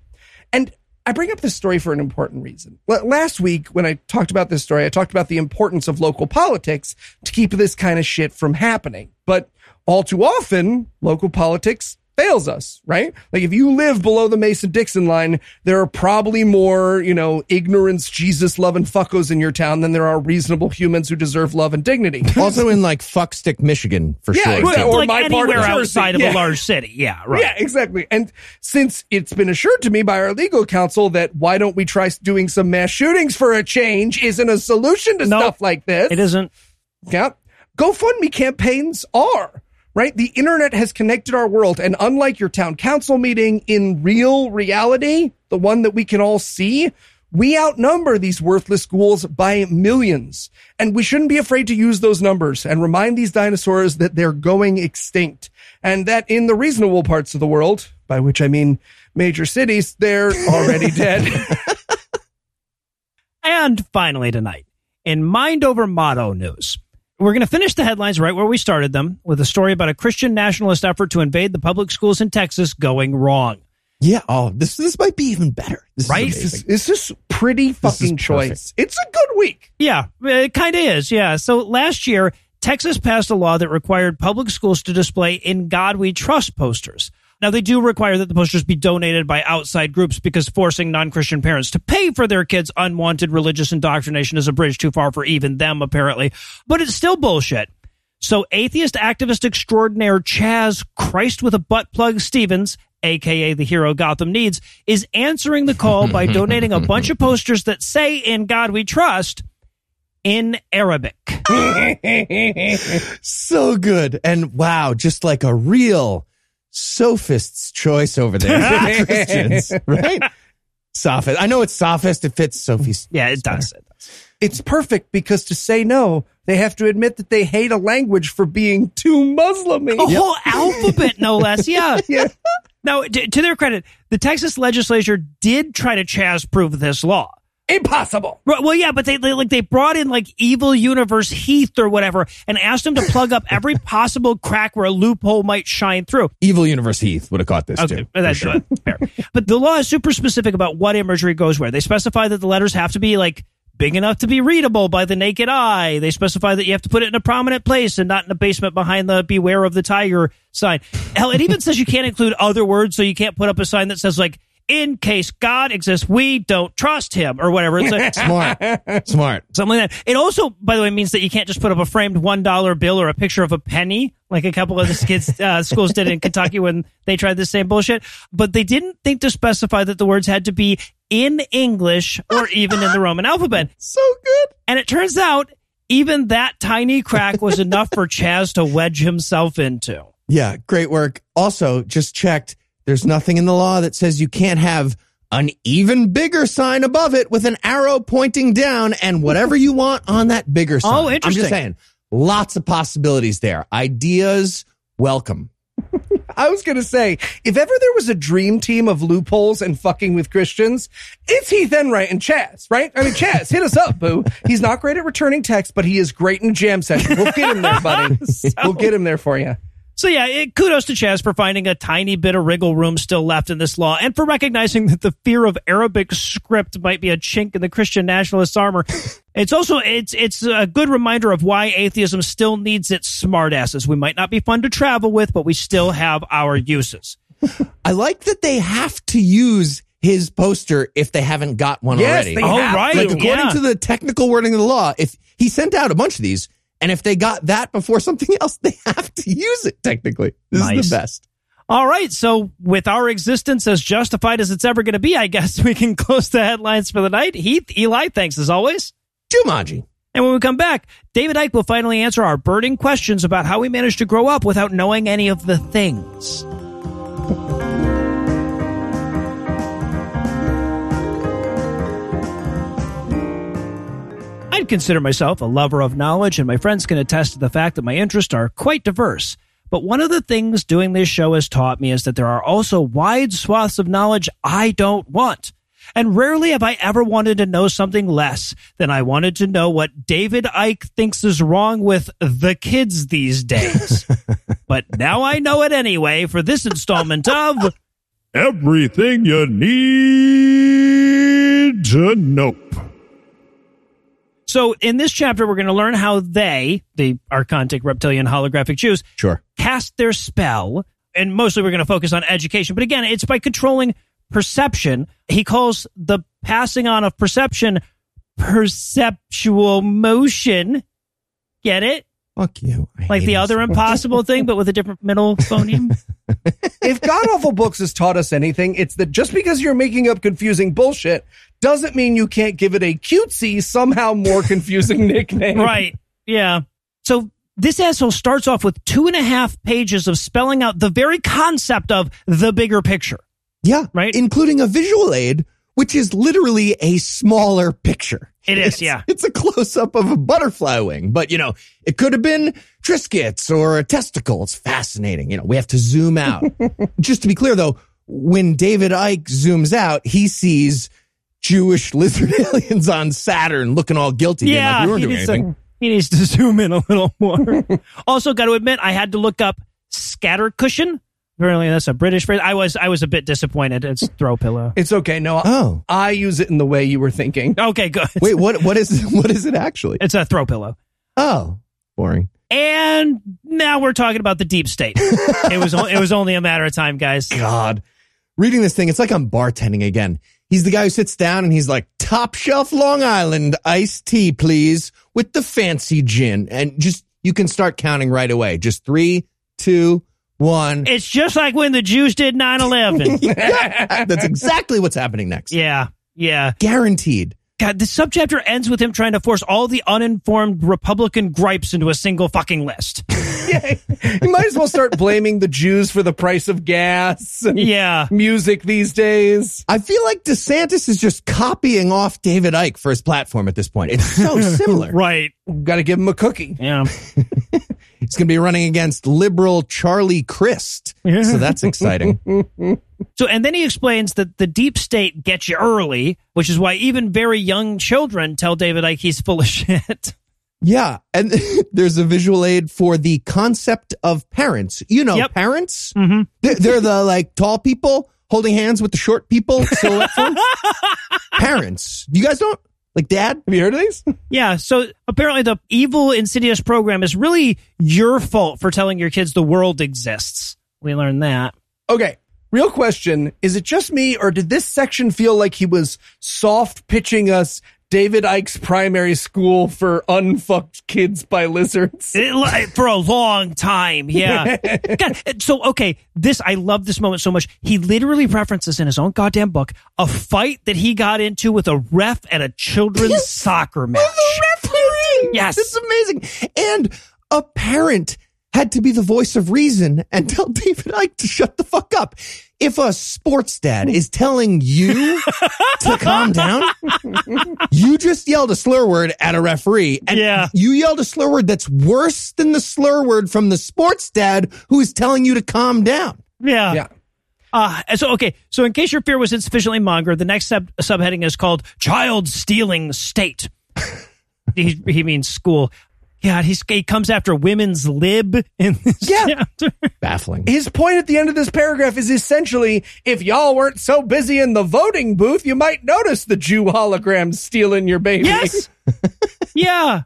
And I bring up this story for an important reason. Last week, when I talked about this story, I talked about the importance of local politics to keep this kind of shit from happening. But all too often, local politics fails us, right? Like if you live below the Mason Dixon line, there are probably more, you know, ignorance, Jesus loving fuckos in your town than there are reasonable humans who deserve love and dignity. Also in like Fuckstick, Michigan, for Yeah, sure. well, too. or like my part of anywhere Jersey. outside of Yeah. a large city. Yeah, right. Yeah, exactly. And since it's been assured to me by our legal counsel that why don't we try doing some mass shootings for a change isn't a solution to Nope. stuff like this. It isn't. Yeah. GoFundMe campaigns are, right? The internet has connected our world. And unlike your town council meeting in real reality, the one that we can all see, we outnumber these worthless schools by millions. And we shouldn't be afraid to use those numbers and remind these dinosaurs that they're going extinct and that in the reasonable parts of the world, by which I mean major cities, they're already dead. And finally, tonight, in Mind Over Motto news, we're going to finish the headlines right where we started them with a story about a Christian nationalist effort to invade the public schools in Texas going wrong. yeah. Oh, this this might be even better. This Right? Is This amazing. is, this is pretty fucking choice. It's a good week. Yeah, it kind of is. Yeah. So last year, Texas passed a law that required public schools to display In God We Trust posters. Now, they do require that the posters be donated by outside groups because forcing non Christian parents to pay for their kids' unwanted religious indoctrination is a bridge too far for even them, apparently. But it's still bullshit. So, atheist activist extraordinaire Chaz Christ with a butt plug Stevens, aka the hero Gotham needs, is answering the call by donating a bunch of posters that say In God We Trust in Arabic. so good. And wow, just like a real sophist's choice over there Christians, right? Sophist. I know it's sophist. It fits Sophie's. Yeah, it does. It does. It's perfect because to say no, they have to admit that they hate a language for being too Muslim. A whole alphabet, no less. Yeah. Yeah. Now, to, to their credit, the Texas legislature did try to Chaz prove this law. Impossible. Right, Well, yeah, but they, they like they brought in like evil universe Heath or whatever and asked him to plug up every possible crack where a loophole might shine through. Evil Universe Heath would have caught this Okay, too. that's sure. fair. But the law is super specific about what imagery goes where. They specify that the letters have to be like big enough to be readable by the naked eye. They specify that you have to put it in a prominent place and not in a basement behind the beware of the tiger sign. Hell, it even says you can't include other words, so you can't put up a sign that says like in case God exists, we don't trust him or whatever. It's like Smart. Smart. something like that. It also, by the way, means that you can't just put up a framed one dollar bill or a picture of a penny, like a couple of the kids uh, schools did in Kentucky when they tried the same bullshit. But they didn't think to specify that the words had to be in English or even in the Roman alphabet. So good. And it turns out even that tiny crack was enough for Chaz to wedge himself into. Yeah, great work. Also, just checked. There's nothing in the law that says you can't have an even bigger sign above it with an arrow pointing down and whatever you want on that bigger oh, sign. Oh, I'm just saying, lots of possibilities there. Ideas, welcome. I was going to say, if ever there was a dream team of loopholes and fucking with Christians, it's Heath Enwright and Chaz, right? I mean, Chaz, hit us up, boo. He's not great at returning text, but he is great in jam session. We'll get him there, buddy. We'll get him there for you. So yeah, it, kudos to Chaz for finding a tiny bit of wriggle room still left in this law, and for recognizing that the fear of Arabic script might be a chink in the Christian nationalist armor. It's also it's it's a good reminder of why atheism still needs its smartasses. We might not be fun to travel with, but we still have our uses. I like that they have to use his poster if they haven't got one Yes, already. they Oh have right, like according yeah. to the technical wording of the law, if he sent out a bunch of these, and if they got that before something else, they have to use it technically. This Nice. is the best. All right, so with our existence as justified as it's ever going to be, I guess we can close the headlines for the night. Heath, Eli, thanks as always. Jumanji. And when we come back, David Icke will finally answer our burning questions about how we managed to grow up without knowing any of the things. I'd consider myself a lover of knowledge, and my friends can attest to the fact that my interests are quite diverse. But one of the things doing this show has taught me is that there are also wide swaths of knowledge I don't want. And rarely have I ever wanted to know something less than I wanted to know what David Icke thinks is wrong with the kids these days. but now I know it anyway for this installment of Everything you need to know. So in this chapter, we're going to learn how they, the Archontic reptilian holographic Jews, Sure. cast their spell. And mostly we're going to focus on education. But again, it's by controlling perception. He calls the passing on of perception perceptual motion. Get it? Fuck you. I Like the other so impossible thing, but with a different middle phoneme. if God Awful Books has taught us anything, it's that just because you're making up confusing bullshit doesn't mean you can't give it a cutesy, somehow more confusing nickname. right. Yeah. So this asshole starts off with two and a half pages of spelling out the very concept of the bigger picture. Yeah. Right? Including a visual aid, which is literally a smaller picture. It is, It's- yeah. It's a close up of a butterfly wing, but you know, it could have been Triscuits or a testicle. It's fascinating. You know, we have to zoom out. Just to be clear though, when David Icke zooms out, he sees Jewish lizard aliens on Saturn looking all guilty. being like, we weren't he doing needs, anything. to, he needs to zoom in a little more. also, got to admit, I had to look up scatter cushion. Apparently, that's a British phrase. I was I was a bit disappointed. It's throw pillow. It's okay. No, Oh. I use it in the way you were thinking. Okay, good. Wait, what what is what is it actually? It's a throw pillow. Oh. Boring. And now we're talking about the deep state. it was it was only a matter of time, guys. God. Reading this thing, it's like I'm bartending again. He's the guy who sits down and he's like, top shelf Long Island iced tea, please, with the fancy gin. And just, you can start counting right away. Just three, two, one. It's just like when the Jews did 9-11. That's exactly what's happening next. yeah, yeah. Guaranteed. God, the subchapter ends with him trying to force all the uninformed Republican gripes into a single fucking list. yeah, You might as well start blaming the Jews for the price of gas and Yeah. music these days. I feel like DeSantis is just copying off David Icke for his platform at this point. It's so similar. Right. Got to give him a cookie. Yeah. He's going to be running against liberal Charlie Crist. So that's exciting. So, and then he explains that the deep state gets you early, which is why even very young children tell David Icke he's full of shit. Yeah, and there's a visual aid for the concept of parents. You know, Yep. parents. Mm-hmm. They're, they're the like tall people holding hands with the short people. Parents. You guys don't like dad. Have you heard of these? Yeah. So apparently the evil, insidious program is really your fault for telling your kids the world exists. We learned that. Okay. Real question. Is it just me or did this section feel like he was soft pitching us David Icke's primary school for unfucked kids by lizards? It- for a long time. Yeah. God, so, okay, this, I love this moment so much. He literally references in his own goddamn book a fight that he got into with a ref at a children's soccer match. Yes. It's amazing. And a parent had to be the voice of reason and tell David Icke to shut the fuck up. If a sports dad is telling you to calm down, you just yelled a slur word at a referee and Yeah. you yelled a slur word that's worse than the slur word from the sports dad who is telling you to calm down. Yeah. Yeah. Uh, so, okay. So, in case your fear was insufficiently mongered, the next sub- subheading is called Child Stealing State. he, he means school. God, he's, he comes after women's lib in this Yeah. chapter. Baffling. His point at the end of this paragraph is essentially if y'all weren't so busy in the voting booth, you might notice the Jew hologram stealing your baby. Yes. yeah.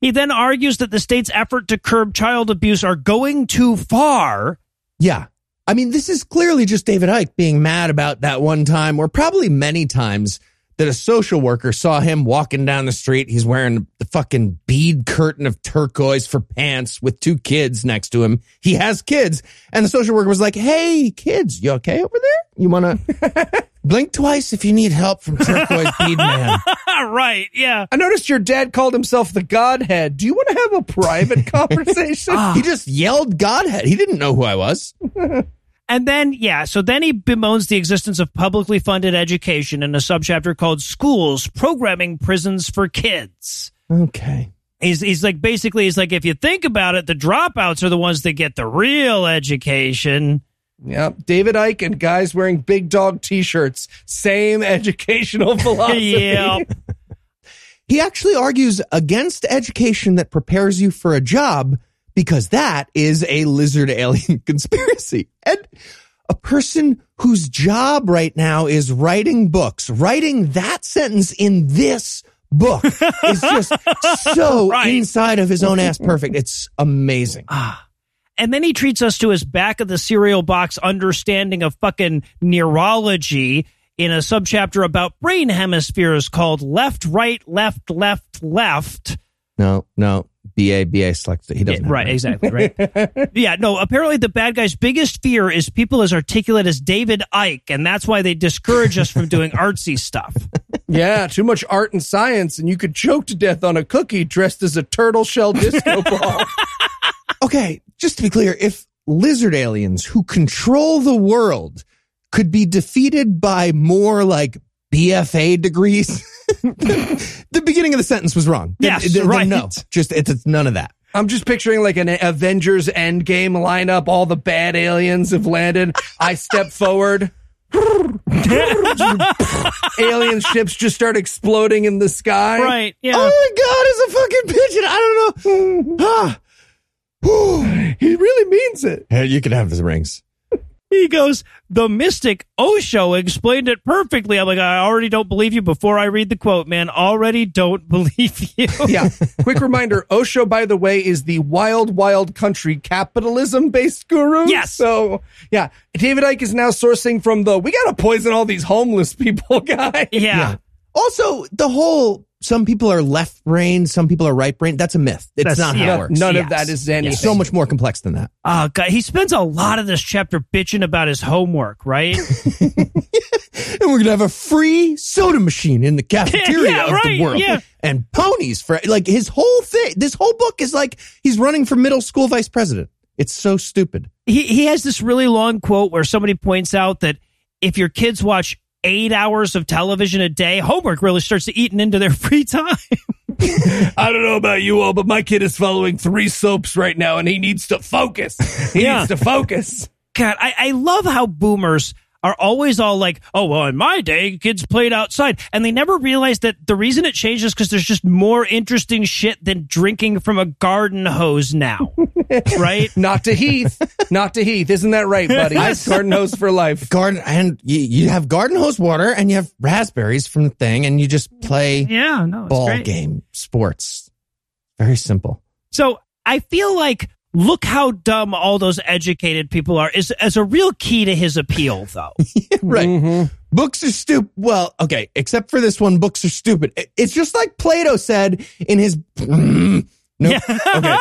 He then argues that the state's effort to curb child abuse are going too far. Yeah. I mean, this is clearly just David Icke being mad about that one time, or probably many times, that a social worker saw him walking down the street. He's wearing the fucking bead curtain of turquoise for pants with two kids next to him. He has kids. And the social worker was like, Hey, kids, you okay over there? You want to blink twice if you need help from turquoise bead man? right. Yeah. I noticed your dad called himself the Godhead. Do you want to have a private conversation? Ah. He just yelled Godhead. He didn't know who I was. And then, yeah, so then he bemoans the existence of publicly funded education in a subchapter called Schools Programming Prisons for Kids. Okay. He's, he's like, basically, he's like, if you think about it, the dropouts are the ones that get the real education. Yep. David Icke and guys wearing big dog t-shirts. Same educational philosophy. yeah. He actually argues against education that prepares you for a job because that is a lizard alien conspiracy. And a person whose job right now is writing books, writing that sentence in this book is just so Right. inside of his own ass perfect. It's amazing. Ah. And then he treats us to his back of the cereal box understanding of fucking neurology in a subchapter about brain hemispheres called left, right, left, left, left. No, no. BA, BA selects it. He doesn't. Yeah, have right, exactly, right. yeah, no, apparently the bad guy's biggest fear is people as articulate as David Icke, and that's why they discourage us from doing artsy stuff. Yeah, too much art and science, and you could choke to death on a cookie dressed as a turtle shell disco ball. Okay, just to be clear, if lizard aliens who control the world could be defeated by more like BFA degrees, the beginning of the sentence was wrong. Then- Yes, then- then right. No, just it's, it's none of that. I'm just picturing like an Avengers Endgame lineup. All the bad aliens have landed. I step forward. Alien ships just start exploding in the sky. right, yeah. Oh my god, it's a fucking pigeon. I don't know. ah. Whew. He really means it. Hey, you can have the rings. He goes, the mystic Osho explained it perfectly. I'm like, I already don't believe you before I read the quote, man. Already don't believe you. Yeah. Quick reminder Osho, by the way, is the wild, wild country capitalism based guru. Yes. So, yeah. David Icke is now sourcing from the we got to poison all these homeless people guy. Yeah. Also, the whole some people are left brain, some people are right brain. That's a myth. It's That's- not how yeah. it works. None Yes. of that is anything. It's so much more complex than that. Oh, God. He spends a lot of this chapter bitching about his homework, right? And we're gonna have a free soda machine in the cafeteria Yeah, of right, the world. yeah. And ponies for like his whole thing. This whole book is like he's running for middle school vice president. It's so stupid. he, he has this really long quote where somebody points out that if your kids watch eight hours of television a day, homework really starts to eat into their free time. I don't know about you all, but my kid is following three soaps right now and he needs to focus. He Yeah. needs to focus. God, I, I love how boomers are always all like, oh, well, in my day, kids played outside. And they never realize that the reason it changed is because there's just more interesting shit than drinking from a garden hose now. right? Not to Heath. Not to Heath. Isn't that right, buddy? Yes. Garden hose for life. Garden and you, you have garden hose water and you have raspberries from the thing and you just play Yeah, no, ball great. game sports. Very simple. So I feel like look how dumb all those educated people are is as a real key to his appeal, though. right. Mm-hmm. Books are stupid. Well, okay, except for this one, books are stupid. It's just like Plato said in his. Nope. Okay.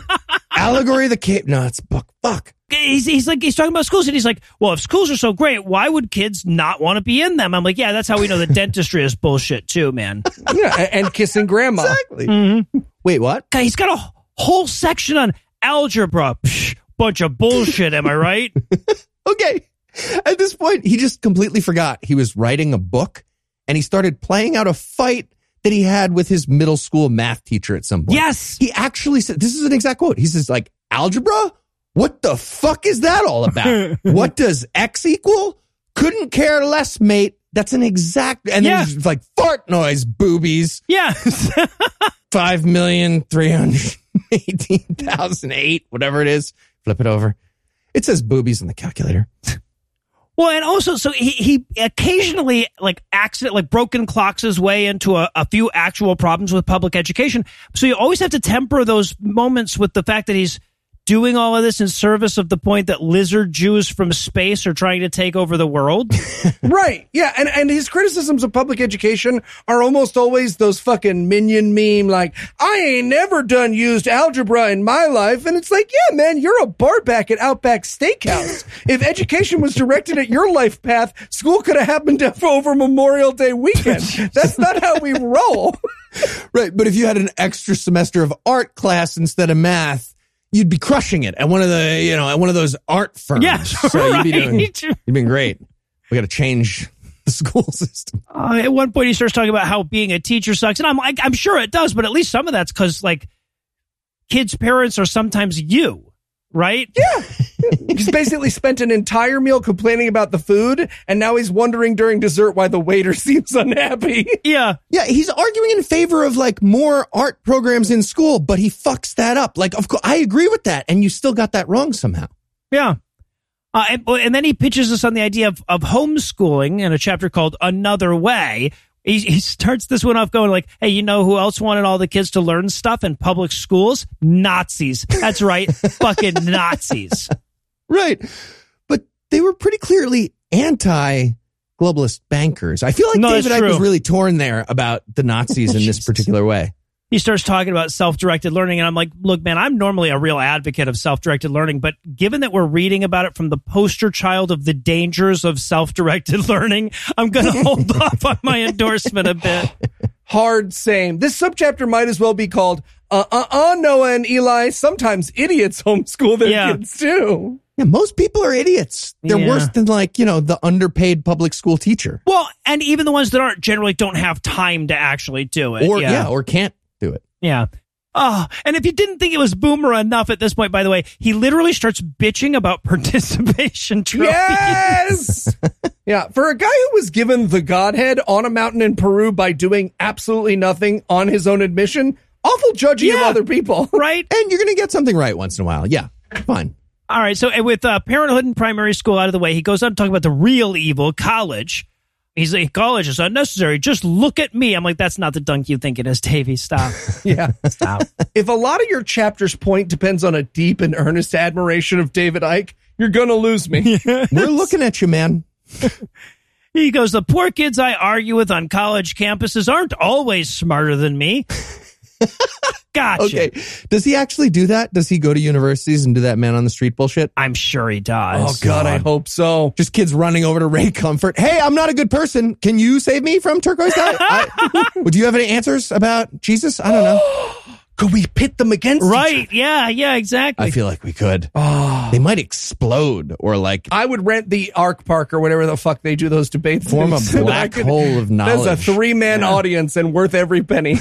Allegory of the Cave. No, it's book. Fuck. he's, he's like he's talking about schools and he's like well if schools are so great why would kids not want to be in them i'm like yeah that's how we know that dentistry is bullshit too man Yeah, and kissing grandma. Exactly. Mm-hmm. Wait, what? He's got a whole section on algebra Psh, bunch of bullshit am i right Okay. At this point, he just completely forgot he was writing a book and he started playing out a fight that he had with his middle school math teacher at some point. yes He actually said, this is an exact quote. He says, like, algebra? What the fuck is that all about? what does X equal? Couldn't care less, mate. That's an exact, and Yeah. then he's like, fart noise, boobies. yes Five million, three hundred eighteen thousand eight, whatever it is. Flip it over. It says boobies on the calculator. Well, and also, so he, he occasionally like accident, like broken clocks his way into a, a few actual problems with public education. So you always have to temper those moments with the fact that he's doing all of this in service of the point that lizard Jews from space are trying to take over the world. Right. Yeah. And, and his criticisms of public education are almost always those fucking minion meme, like, I ain't never done used algebra in my life. And it's like, yeah, man, you're a barback at Outback Steakhouse. if education was directed at your life path, school could have happened over Memorial Day weekend. That's not how we roll. Right. But if you had an extra semester of art class instead of math, you'd be crushing it at one of the, you know, at one of those art firms. Yeah, So you'd be doing, right. you'd been great. We got to change the school system. Uh, at one point, he starts talking about how being a teacher sucks, and I'm like, I'm sure it does, but at least some of that's because like kids' parents are sometimes you, right? Yeah. he's basically spent an entire meal complaining about the food, and now he's wondering during dessert why the waiter seems unhappy. Yeah. Yeah, he's arguing in favor of like more art programs in school, but he fucks that up. Like, of course, I agree with that, and you still got that wrong somehow. Yeah. Uh, and, and then he pitches us on the idea of, of homeschooling in a chapter called Another Way. He, he starts this one off going like, hey, you know who else wanted all the kids to learn stuff in public schools? Nazis. That's right. fucking Nazis. Right. But they were pretty clearly anti globalist bankers. I feel like No, David Icke was really torn there about the Nazis in this particular way. He starts talking about self-directed learning and I'm like, look, man, I'm normally a real advocate of self-directed learning, but given that we're reading about it from the poster child of the dangers of self-directed learning, I'm going to hold off on my endorsement a bit. Hard same. This subchapter might as well be called uh uh uh Noah and Eli. Sometimes idiots homeschool their Yeah. kids too. Yeah, most people are idiots. They're Yeah. worse than like, you know, the underpaid public school teacher. Well, and even the ones that aren't generally don't have time to actually do it. Or yeah, or can't do it. Yeah. Oh, and if you didn't think it was boomer enough at this point, by the way, he literally starts bitching about participation trophies. Yes. yeah. For a guy who was given the Godhead on a mountain in Peru by doing absolutely nothing on his own admission, awful judgy of other people. Right? And you're going to get something right once in a while. Yeah, fine. All right. So with uh, parenthood and primary school out of the way, he goes on to talk about the real evil, college. He's like, college is unnecessary. Just look at me. I'm like, that's not the dunk you think it is, Davey. Stop. Yeah. Stop. if a lot of your chapter's point depends on a deep and earnest admiration of David Icke, you're going to lose me. We're looking at you, man. He goes, the poor kids I argue with on college campuses aren't always smarter than me. Gotcha. Okay. Does he actually do that? Does he go to universities and do that man on the street bullshit? I'm sure he does. oh. God, I hope so. Just kids running over to Ray Comfort. Hey, I'm not a good person. Can you save me from turquoise guy? I, do you have any answers about Jesus? I don't know. Could we pit them against each Right. Yeah. Yeah, exactly. I feel like we could. Oh. They might explode or like I would rent the Ark Park or whatever the fuck they do those debates. form a in, so black could- hole of knowledge. That's a three man audience and worth every penny.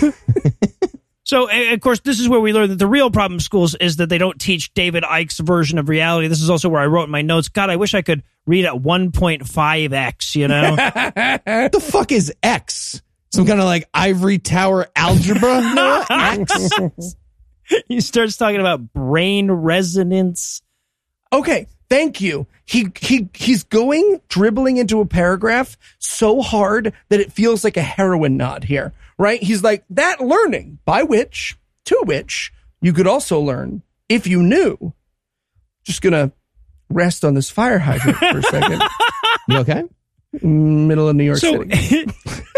So, of course, this is where we learn that the real problem in schools is that they don't teach David Icke's version of reality. This is also where I wrote in my notes, God, I wish I could read at 1.5x, you know? What the fuck is X? Some kind of like ivory tower algebra? Noah? X? he starts talking about brain resonance. okay, thank you. He he he's going dribbling into a paragraph so hard that it feels like a heroin nod here, right? He's like that learning by which to which you could also learn if you knew. Just gonna rest on this fire hydrant for a second. You okay? Middle of New York So, City.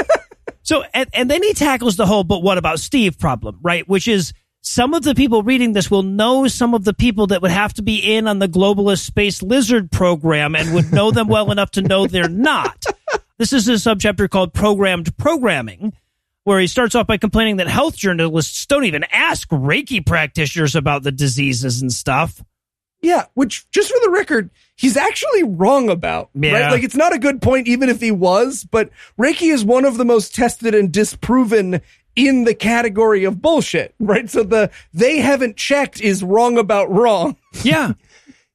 so and, and then he tackles the whole, but what about Steve problem, right? Which is some of the people reading this will know some of the people that would have to be in on the globalist space lizard program and would know them well enough to know they're not. This is a subchapter called programmed programming. Where he starts off by complaining that health journalists don't even ask Reiki practitioners about the diseases and stuff. Yeah, which just for the record, he's actually wrong about. Yeah. Right? Like it's not a good point even if he was, but Reiki is one of the most tested and disproven in the category of bullshit, right? So the they haven't checked is wrong about wrong. Yeah.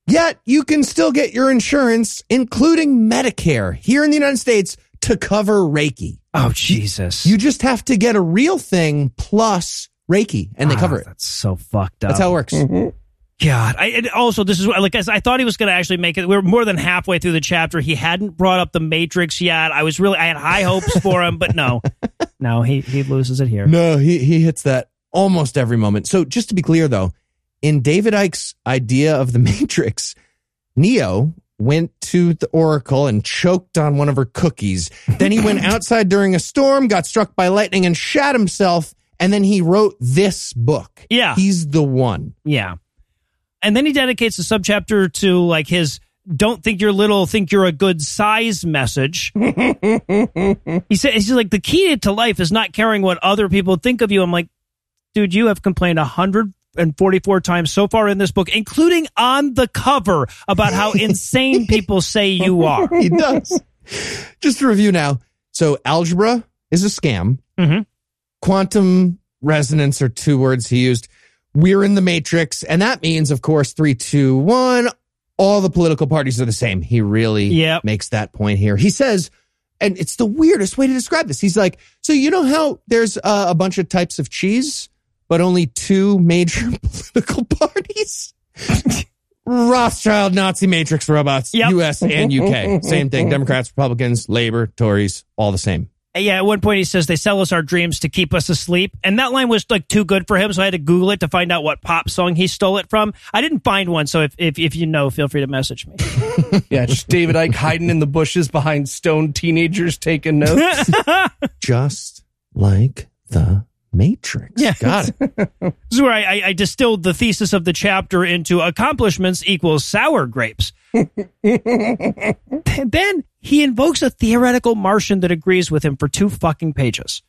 Yet you can still get your insurance, including Medicare, here in the United States to cover Reiki. Oh, Jesus. You just have to get a real thing plus Reiki, and they cover Ah, it. That's so fucked up. That's how it works. God, I and also this is like I, I thought he was going to actually make it. We are more than halfway through the chapter. He hadn't brought up the Matrix yet. I was really I had high hopes for him, but no, no, he he loses it here. No, he he hits that almost every moment. So just to be clear though, in David Icke's idea of the Matrix, Neo went to the Oracle and choked on one of her cookies. Then he went outside during a storm, got struck by lightning and shot himself, and then he wrote this book. Yeah. He's the one. Yeah, and then he dedicates a subchapter to like his "Don't think you're little, think you're a good size" message. he said he's like the key to life is not caring what other people think of you. I'm like, dude, you have complained a hundred and forty-four times so far in this book, including on the cover, about how insane people say you are. He does. Just to review now. So algebra is a scam. Mhm. Quantum resonance are two words he used. we're in the matrix. And that means, of course, three, two, one, all the political parties are the same. He really Yep. makes that point here. He says, and it's the weirdest way to describe this. He's like, so you know how there's uh, a bunch of types of cheese, but only two major political parties? Rothschild, Nazi matrix robots, Yep. US and UK. Same thing. Democrats, Republicans, Labor, Tories, all the same. Uh, yeah, at one point he says they sell us our dreams to keep us asleep. And that line was like too good for him, so I had to Google it to find out what pop song he stole it from. I didn't find one, so if, if, if you know, feel free to message me. Yeah, just David Icke hiding in the bushes behind stone teenagers taking notes. Just like the Matrix. Yeah. Got it. This is where I, I, I distilled the thesis of the chapter into accomplishments equals sour grapes. Then he invokes a theoretical Martian that agrees with him for two fucking pages.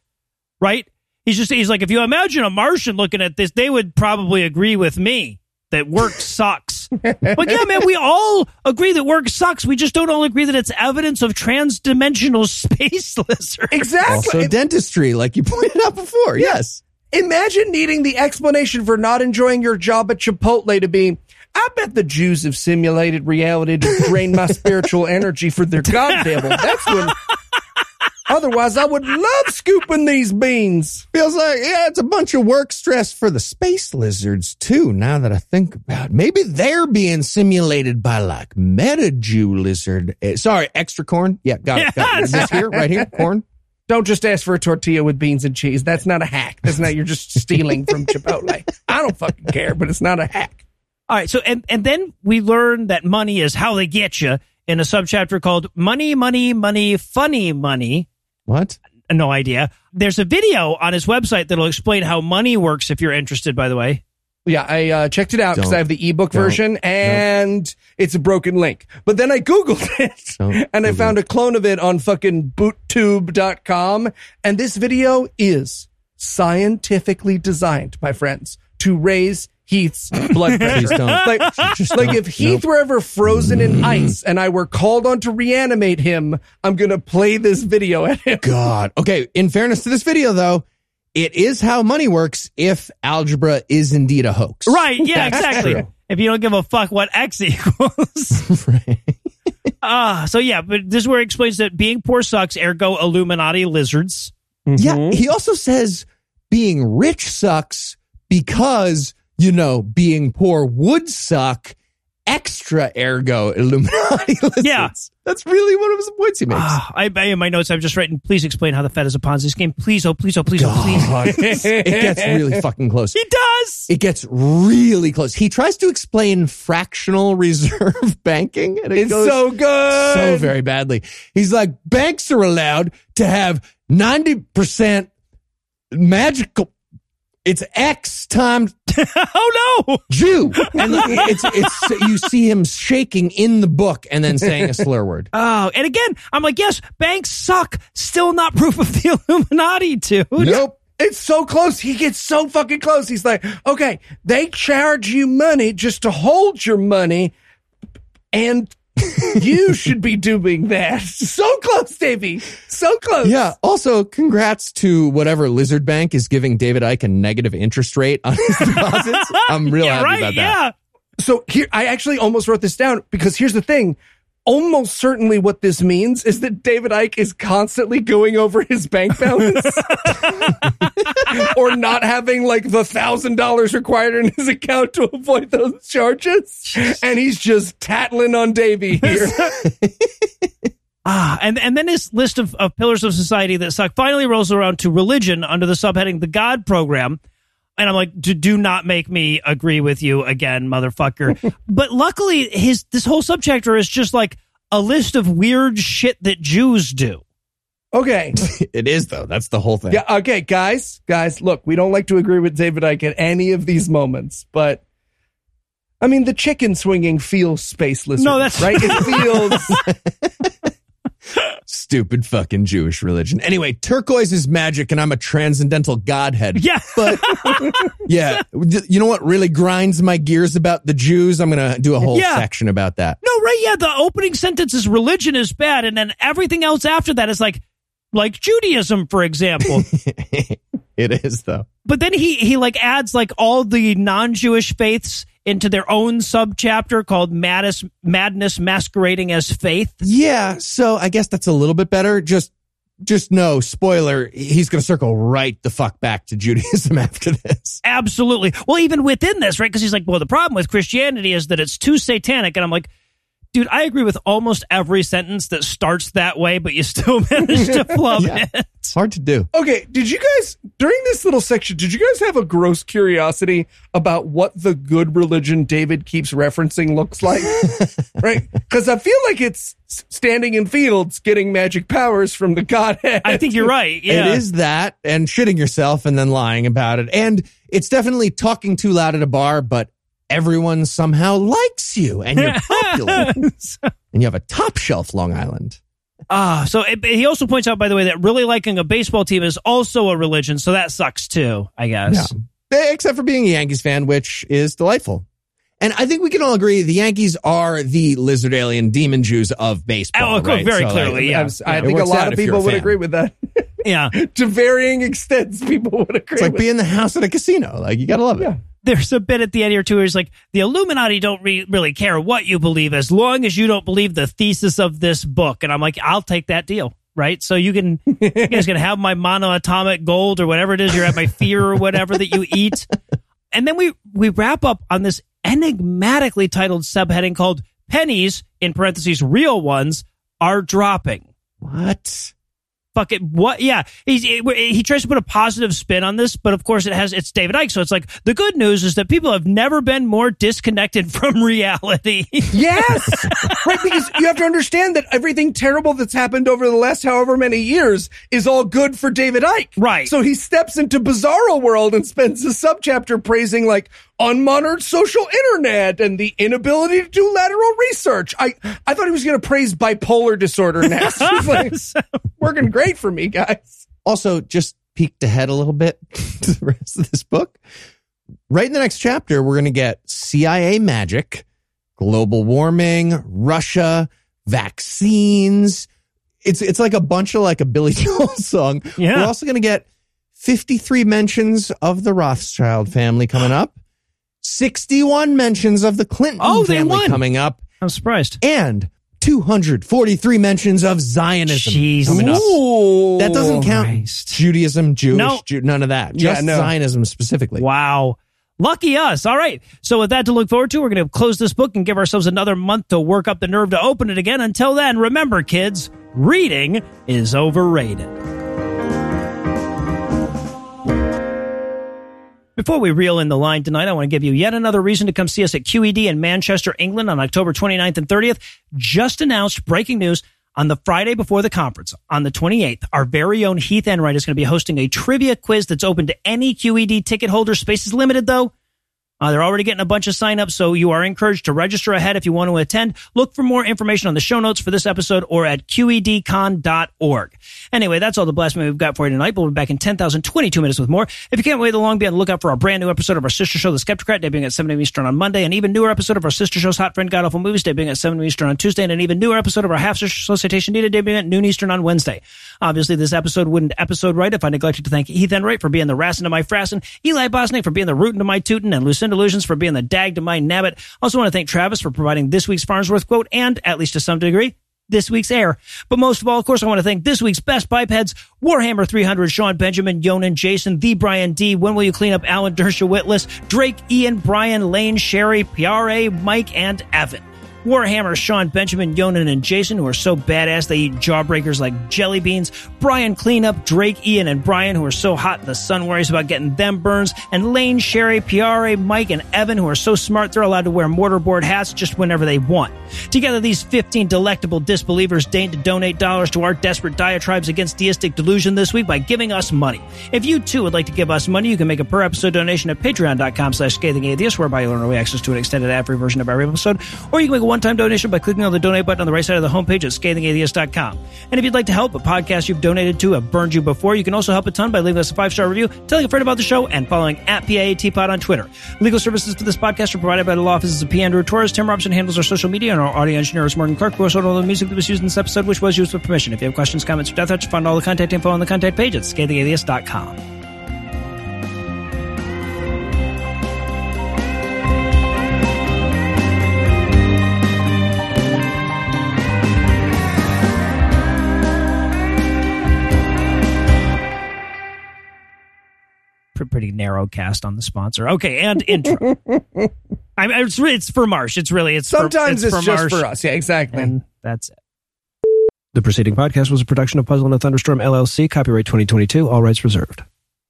Right? He's just he's like, if you imagine a Martian looking at this, they would probably agree with me that work sucks. but yeah, man, we all agree that work sucks. We just don't all agree that it's evidence of trans-dimensional space lizards. exactly. Also, dentistry, like you pointed out before. Yes. Imagine needing the explanation for not enjoying your job at Chipotle to be, I bet the Jews have simulated reality to drain my spiritual energy for their god devil. That's when. Otherwise, I would love scooping these beans. Feels like, yeah, it's a bunch of work stress for the space lizards, too, now that I think about it. Maybe they're being simulated by like meta Jew lizard. eh, sorry, extra corn. Yeah, got it. Got it. Is this here, right here? Corn? Don't just ask for a tortilla with beans and cheese. That's not a hack. That's not, you're just stealing from Chipotle. I don't fucking care, but it's not a hack. All right. So, and, and then we learn that money is how they get you in a subchapter called Money, Money, Money, Funny Money. What? No idea. There's a video on his website that'll explain how money works if you're interested, by the way. Yeah, I uh, checked it out because I have the ebook Don't. version and it's a broken link. But then I Googled it Don't and I found a clone of it on fucking boottube.com. And this video is scientifically designed, my friends, to raise Heath's blood pressure. Like, Just like don't. if Heath were ever frozen in ice and I were called on to reanimate him, I'm going to play this video at him. God. Okay. In fairness to this video, though, it is how money works if algebra is indeed a hoax. Right. Yeah, That's exactly. true. If you don't give a fuck what X equals. Ah, so yeah, but this is where he explains that being poor sucks, ergo Illuminati lizards. Yeah. He also says being rich sucks because, you know, being poor would suck. Extra ergo Illuminati lizards. Yeah. That's really one of the points he makes. Ah, I, I in my notes I've just written, please explain how the Fed is a Ponzi scheme. Please, oh please, oh please, oh please. It gets really fucking close. He does. It gets really close. He tries to explain fractional reserve banking, and it It's goes so good. so very badly. He's like, banks are allowed to have 90% magical. It's X times oh no. Jew. And it's, it's, you see him shaking in the book and then saying a slur word. Oh, and again, I'm like, yes, banks suck. Still not proof of the Illuminati, dude. Nope. It's so close. He gets so fucking close. He's like, okay, they charge you money just to hold your money, and you should be doing that. So close, Davey. So close. Yeah. Also, congrats to whatever Lizard Bank is giving David Icke a negative interest rate on his deposits. I'm real yeah, happy right. about that. Yeah. So here, I actually almost wrote this down because here's the thing. Almost certainly what this means is that David Icke is constantly going over his bank balance or not having like the thousand dollars required in his account to avoid those charges. And he's just tattling on Davy here. Ah, and and then his list of, of pillars of society that suck finally rolls around to religion under the subheading the God program. And I'm like, do, do not make me agree with you again, motherfucker. but luckily, his this whole subchapter is just like a list of weird shit that Jews do. Okay. It is though. That's the whole thing. Yeah. Okay, guys, guys, look, we don't like to agree with David Icke at any of these moments, but I mean, the chicken swinging feels space lizard. No, that's- right. It feels. Stupid fucking Jewish religion. Anyway, turquoise is magic and I'm a transcendental godhead. Yeah. But yeah, you know what really grinds my gears about the Jews? I'm going to do a whole Yeah. section about that. No, right? Yeah, the opening sentence is religion is bad, and then everything else after that is like, like Judaism, for example. it is though. but then he he like adds like all the non-Jewish faiths into their own subchapter called Madness Madness masquerading as faith. Yeah, so I guess that's a little bit better. Just just no spoiler, he's going to circle right the fuck back to Judaism after this. Absolutely. Well, even within this, right? Because he's like, well, the problem with Christianity is that it's too satanic, and I'm like. Dude, I agree with almost every sentence that starts that way, but you still manage to flub Yeah. it. It's hard to do. Okay, did you guys during this little section? Did you guys have a gross curiosity about what the good religion David keeps referencing looks like? right, because I feel like it's standing in fields, getting magic powers from the Godhead. I think you're right. Yeah. It is that and shitting yourself and then lying about it. And it's definitely talking too loud at a bar, but everyone somehow likes you and you're popular and you have a top shelf Long Island. Ah, so it, he also points out, by the way, that really liking a baseball team is also a religion, so that sucks too, I guess. Eh, Except for being a Yankees fan, which is delightful. And I think we can all agree the Yankees are the lizard alien demon Jews of baseball. Oh, of course, right? very So, clearly, like, yeah. I, was- I think a lot of people would agree with that. Yeah. to varying extents, people would agree. It's like with being the house at a casino. Like you gotta love it. Yeah. There's a bit at the end here too where he's like, the Illuminati don't re- really care what you believe as long as you don't believe the thesis of this book. And I'm like, I'll take that deal. Right. So you can, you guys can have my monoatomic gold or whatever it is. You're at my fear or whatever that you eat. And then we, we wrap up on this enigmatically titled subheading called pennies in parentheses, real ones are dropping. What? Fuck it what yeah he's, he, he tries to put a positive spin on this but of course it has it's david icke so it's like the good news is that people have never been more disconnected from reality Yes, right. Because you have to understand that everything terrible that's happened over the last however many years is all good for David Icke. Right. So he steps into Bizarro world and spends a subchapter praising like unmonitored social internet and the inability to do lateral research. I I thought he was going to praise bipolar disorder next. It's like, working great for me, guys. Also, just peeked ahead a little bit to the rest of this book. Right in the next chapter, we're going to get CIA magic, global warming, Russia, vaccines. It's it's like a bunch of like a Billy Joel song. Yeah. We're also going to get 53 mentions of the Rothschild family coming up. 61 mentions of the Clinton Oh, they family won. coming up i'm surprised and 243 mentions of Zionism Jeez. coming up. Ooh. That doesn't count Christ. Judaism, Jewish, No. Ju- none of that. Yeah, Just no. Zionism specifically. wow lucky us all right so with that to look forward to we're going to close this book and give ourselves another month to work up the nerve to open it again until then remember kids reading is overrated Before we reel in the line tonight, I want to give you yet another reason to come see us at QED in Manchester, England on October 29th and 30th. Just announced breaking news on the Friday before the conference on the 28th. Our very own Heath Enwright is going to be hosting a trivia quiz that's open to any QED ticket holder. Space is limited though. Uh, they're already getting a bunch of signups, so you are encouraged to register ahead if you want to attend. Look for more information on the show notes for this episode or at qedcon.org. Anyway, that's all the blasphemy we've got for you tonight. But we'll be back in 10,022 minutes with more. If you can't wait along, be on the lookout for our brand new episode of our sister show, The Skepticrat, debuting at 7 a.m. Eastern on Monday, an even newer episode of our sister show's Hot Friend God Awful Movies, debuting at 7 a.m. Eastern on Tuesday, and an even newer episode of our half sister show, Citation Needed, debuting at noon Eastern on Wednesday. Obviously, this episode wouldn't episode right if I neglected to thank Heath Enwright for being the Rassin to my Frassin, Eli Bosnick for being the Rootin to my Tootin, and Lucinda Illusions for being the Dag to my Nabbit. Also want to thank Travis for providing this week's Farnsworth quote and, at least to some degree, this week's air. But most of all, of course, I want to thank this week's best bipeds, Warhammer 300, Sean Benjamin, Yonan, Jason, the Brian D, When Will You Clean Up, Alan Dersha Witless, Drake, Ian, Brian, Lane, Sherry, PRA, Mike, and Evan. Warhammer, Sean, Benjamin, Yonan, and Jason, who are so badass they eat jawbreakers like jelly beans. Brian Cleanup, Drake, Ian, and Brian, who are so hot the sun worries about getting them burns. And Lane, Sherry, PRA, Mike, and Evan, who are so smart they're allowed to wear mortarboard hats just whenever they want. Together, these 15 delectable disbelievers deign to donate dollars to our desperate diatribes against deistic delusion this week by giving us money. If you too would like to give us money, you can make a per episode donation at patreon.com slash scathing atheist, whereby you'll earn early access to an extended ad free version of every episode, or you can make a one-time donation by clicking on the donate button on the right side of the homepage at scathingatheist.com. And if you'd like to help a podcast you've donated to have burned you before, you can also help a ton by leaving us a five-star review, telling a friend about the show, and following at PAATPod on Twitter. Legal services for this podcast are provided by the law offices of P. Andrew Torres. Tim Robinson handles our social media, and our audio engineer is Morgan Clarke, who also all the music that was used in this episode, which was used with permission. If you have questions, comments, or death threats, find all the contact info on the contact page at scathingatheist.com. Pretty narrow cast on the sponsor. Okay, and intro. I mean, it's, it's for Marsh. It's really it's Sometimes for, it's, for just Marsh, for us. Yeah, exactly. and that's it. The preceding podcast was a production of Puzzle and a Thunderstorm LLC, copyright 2022, all rights reserved.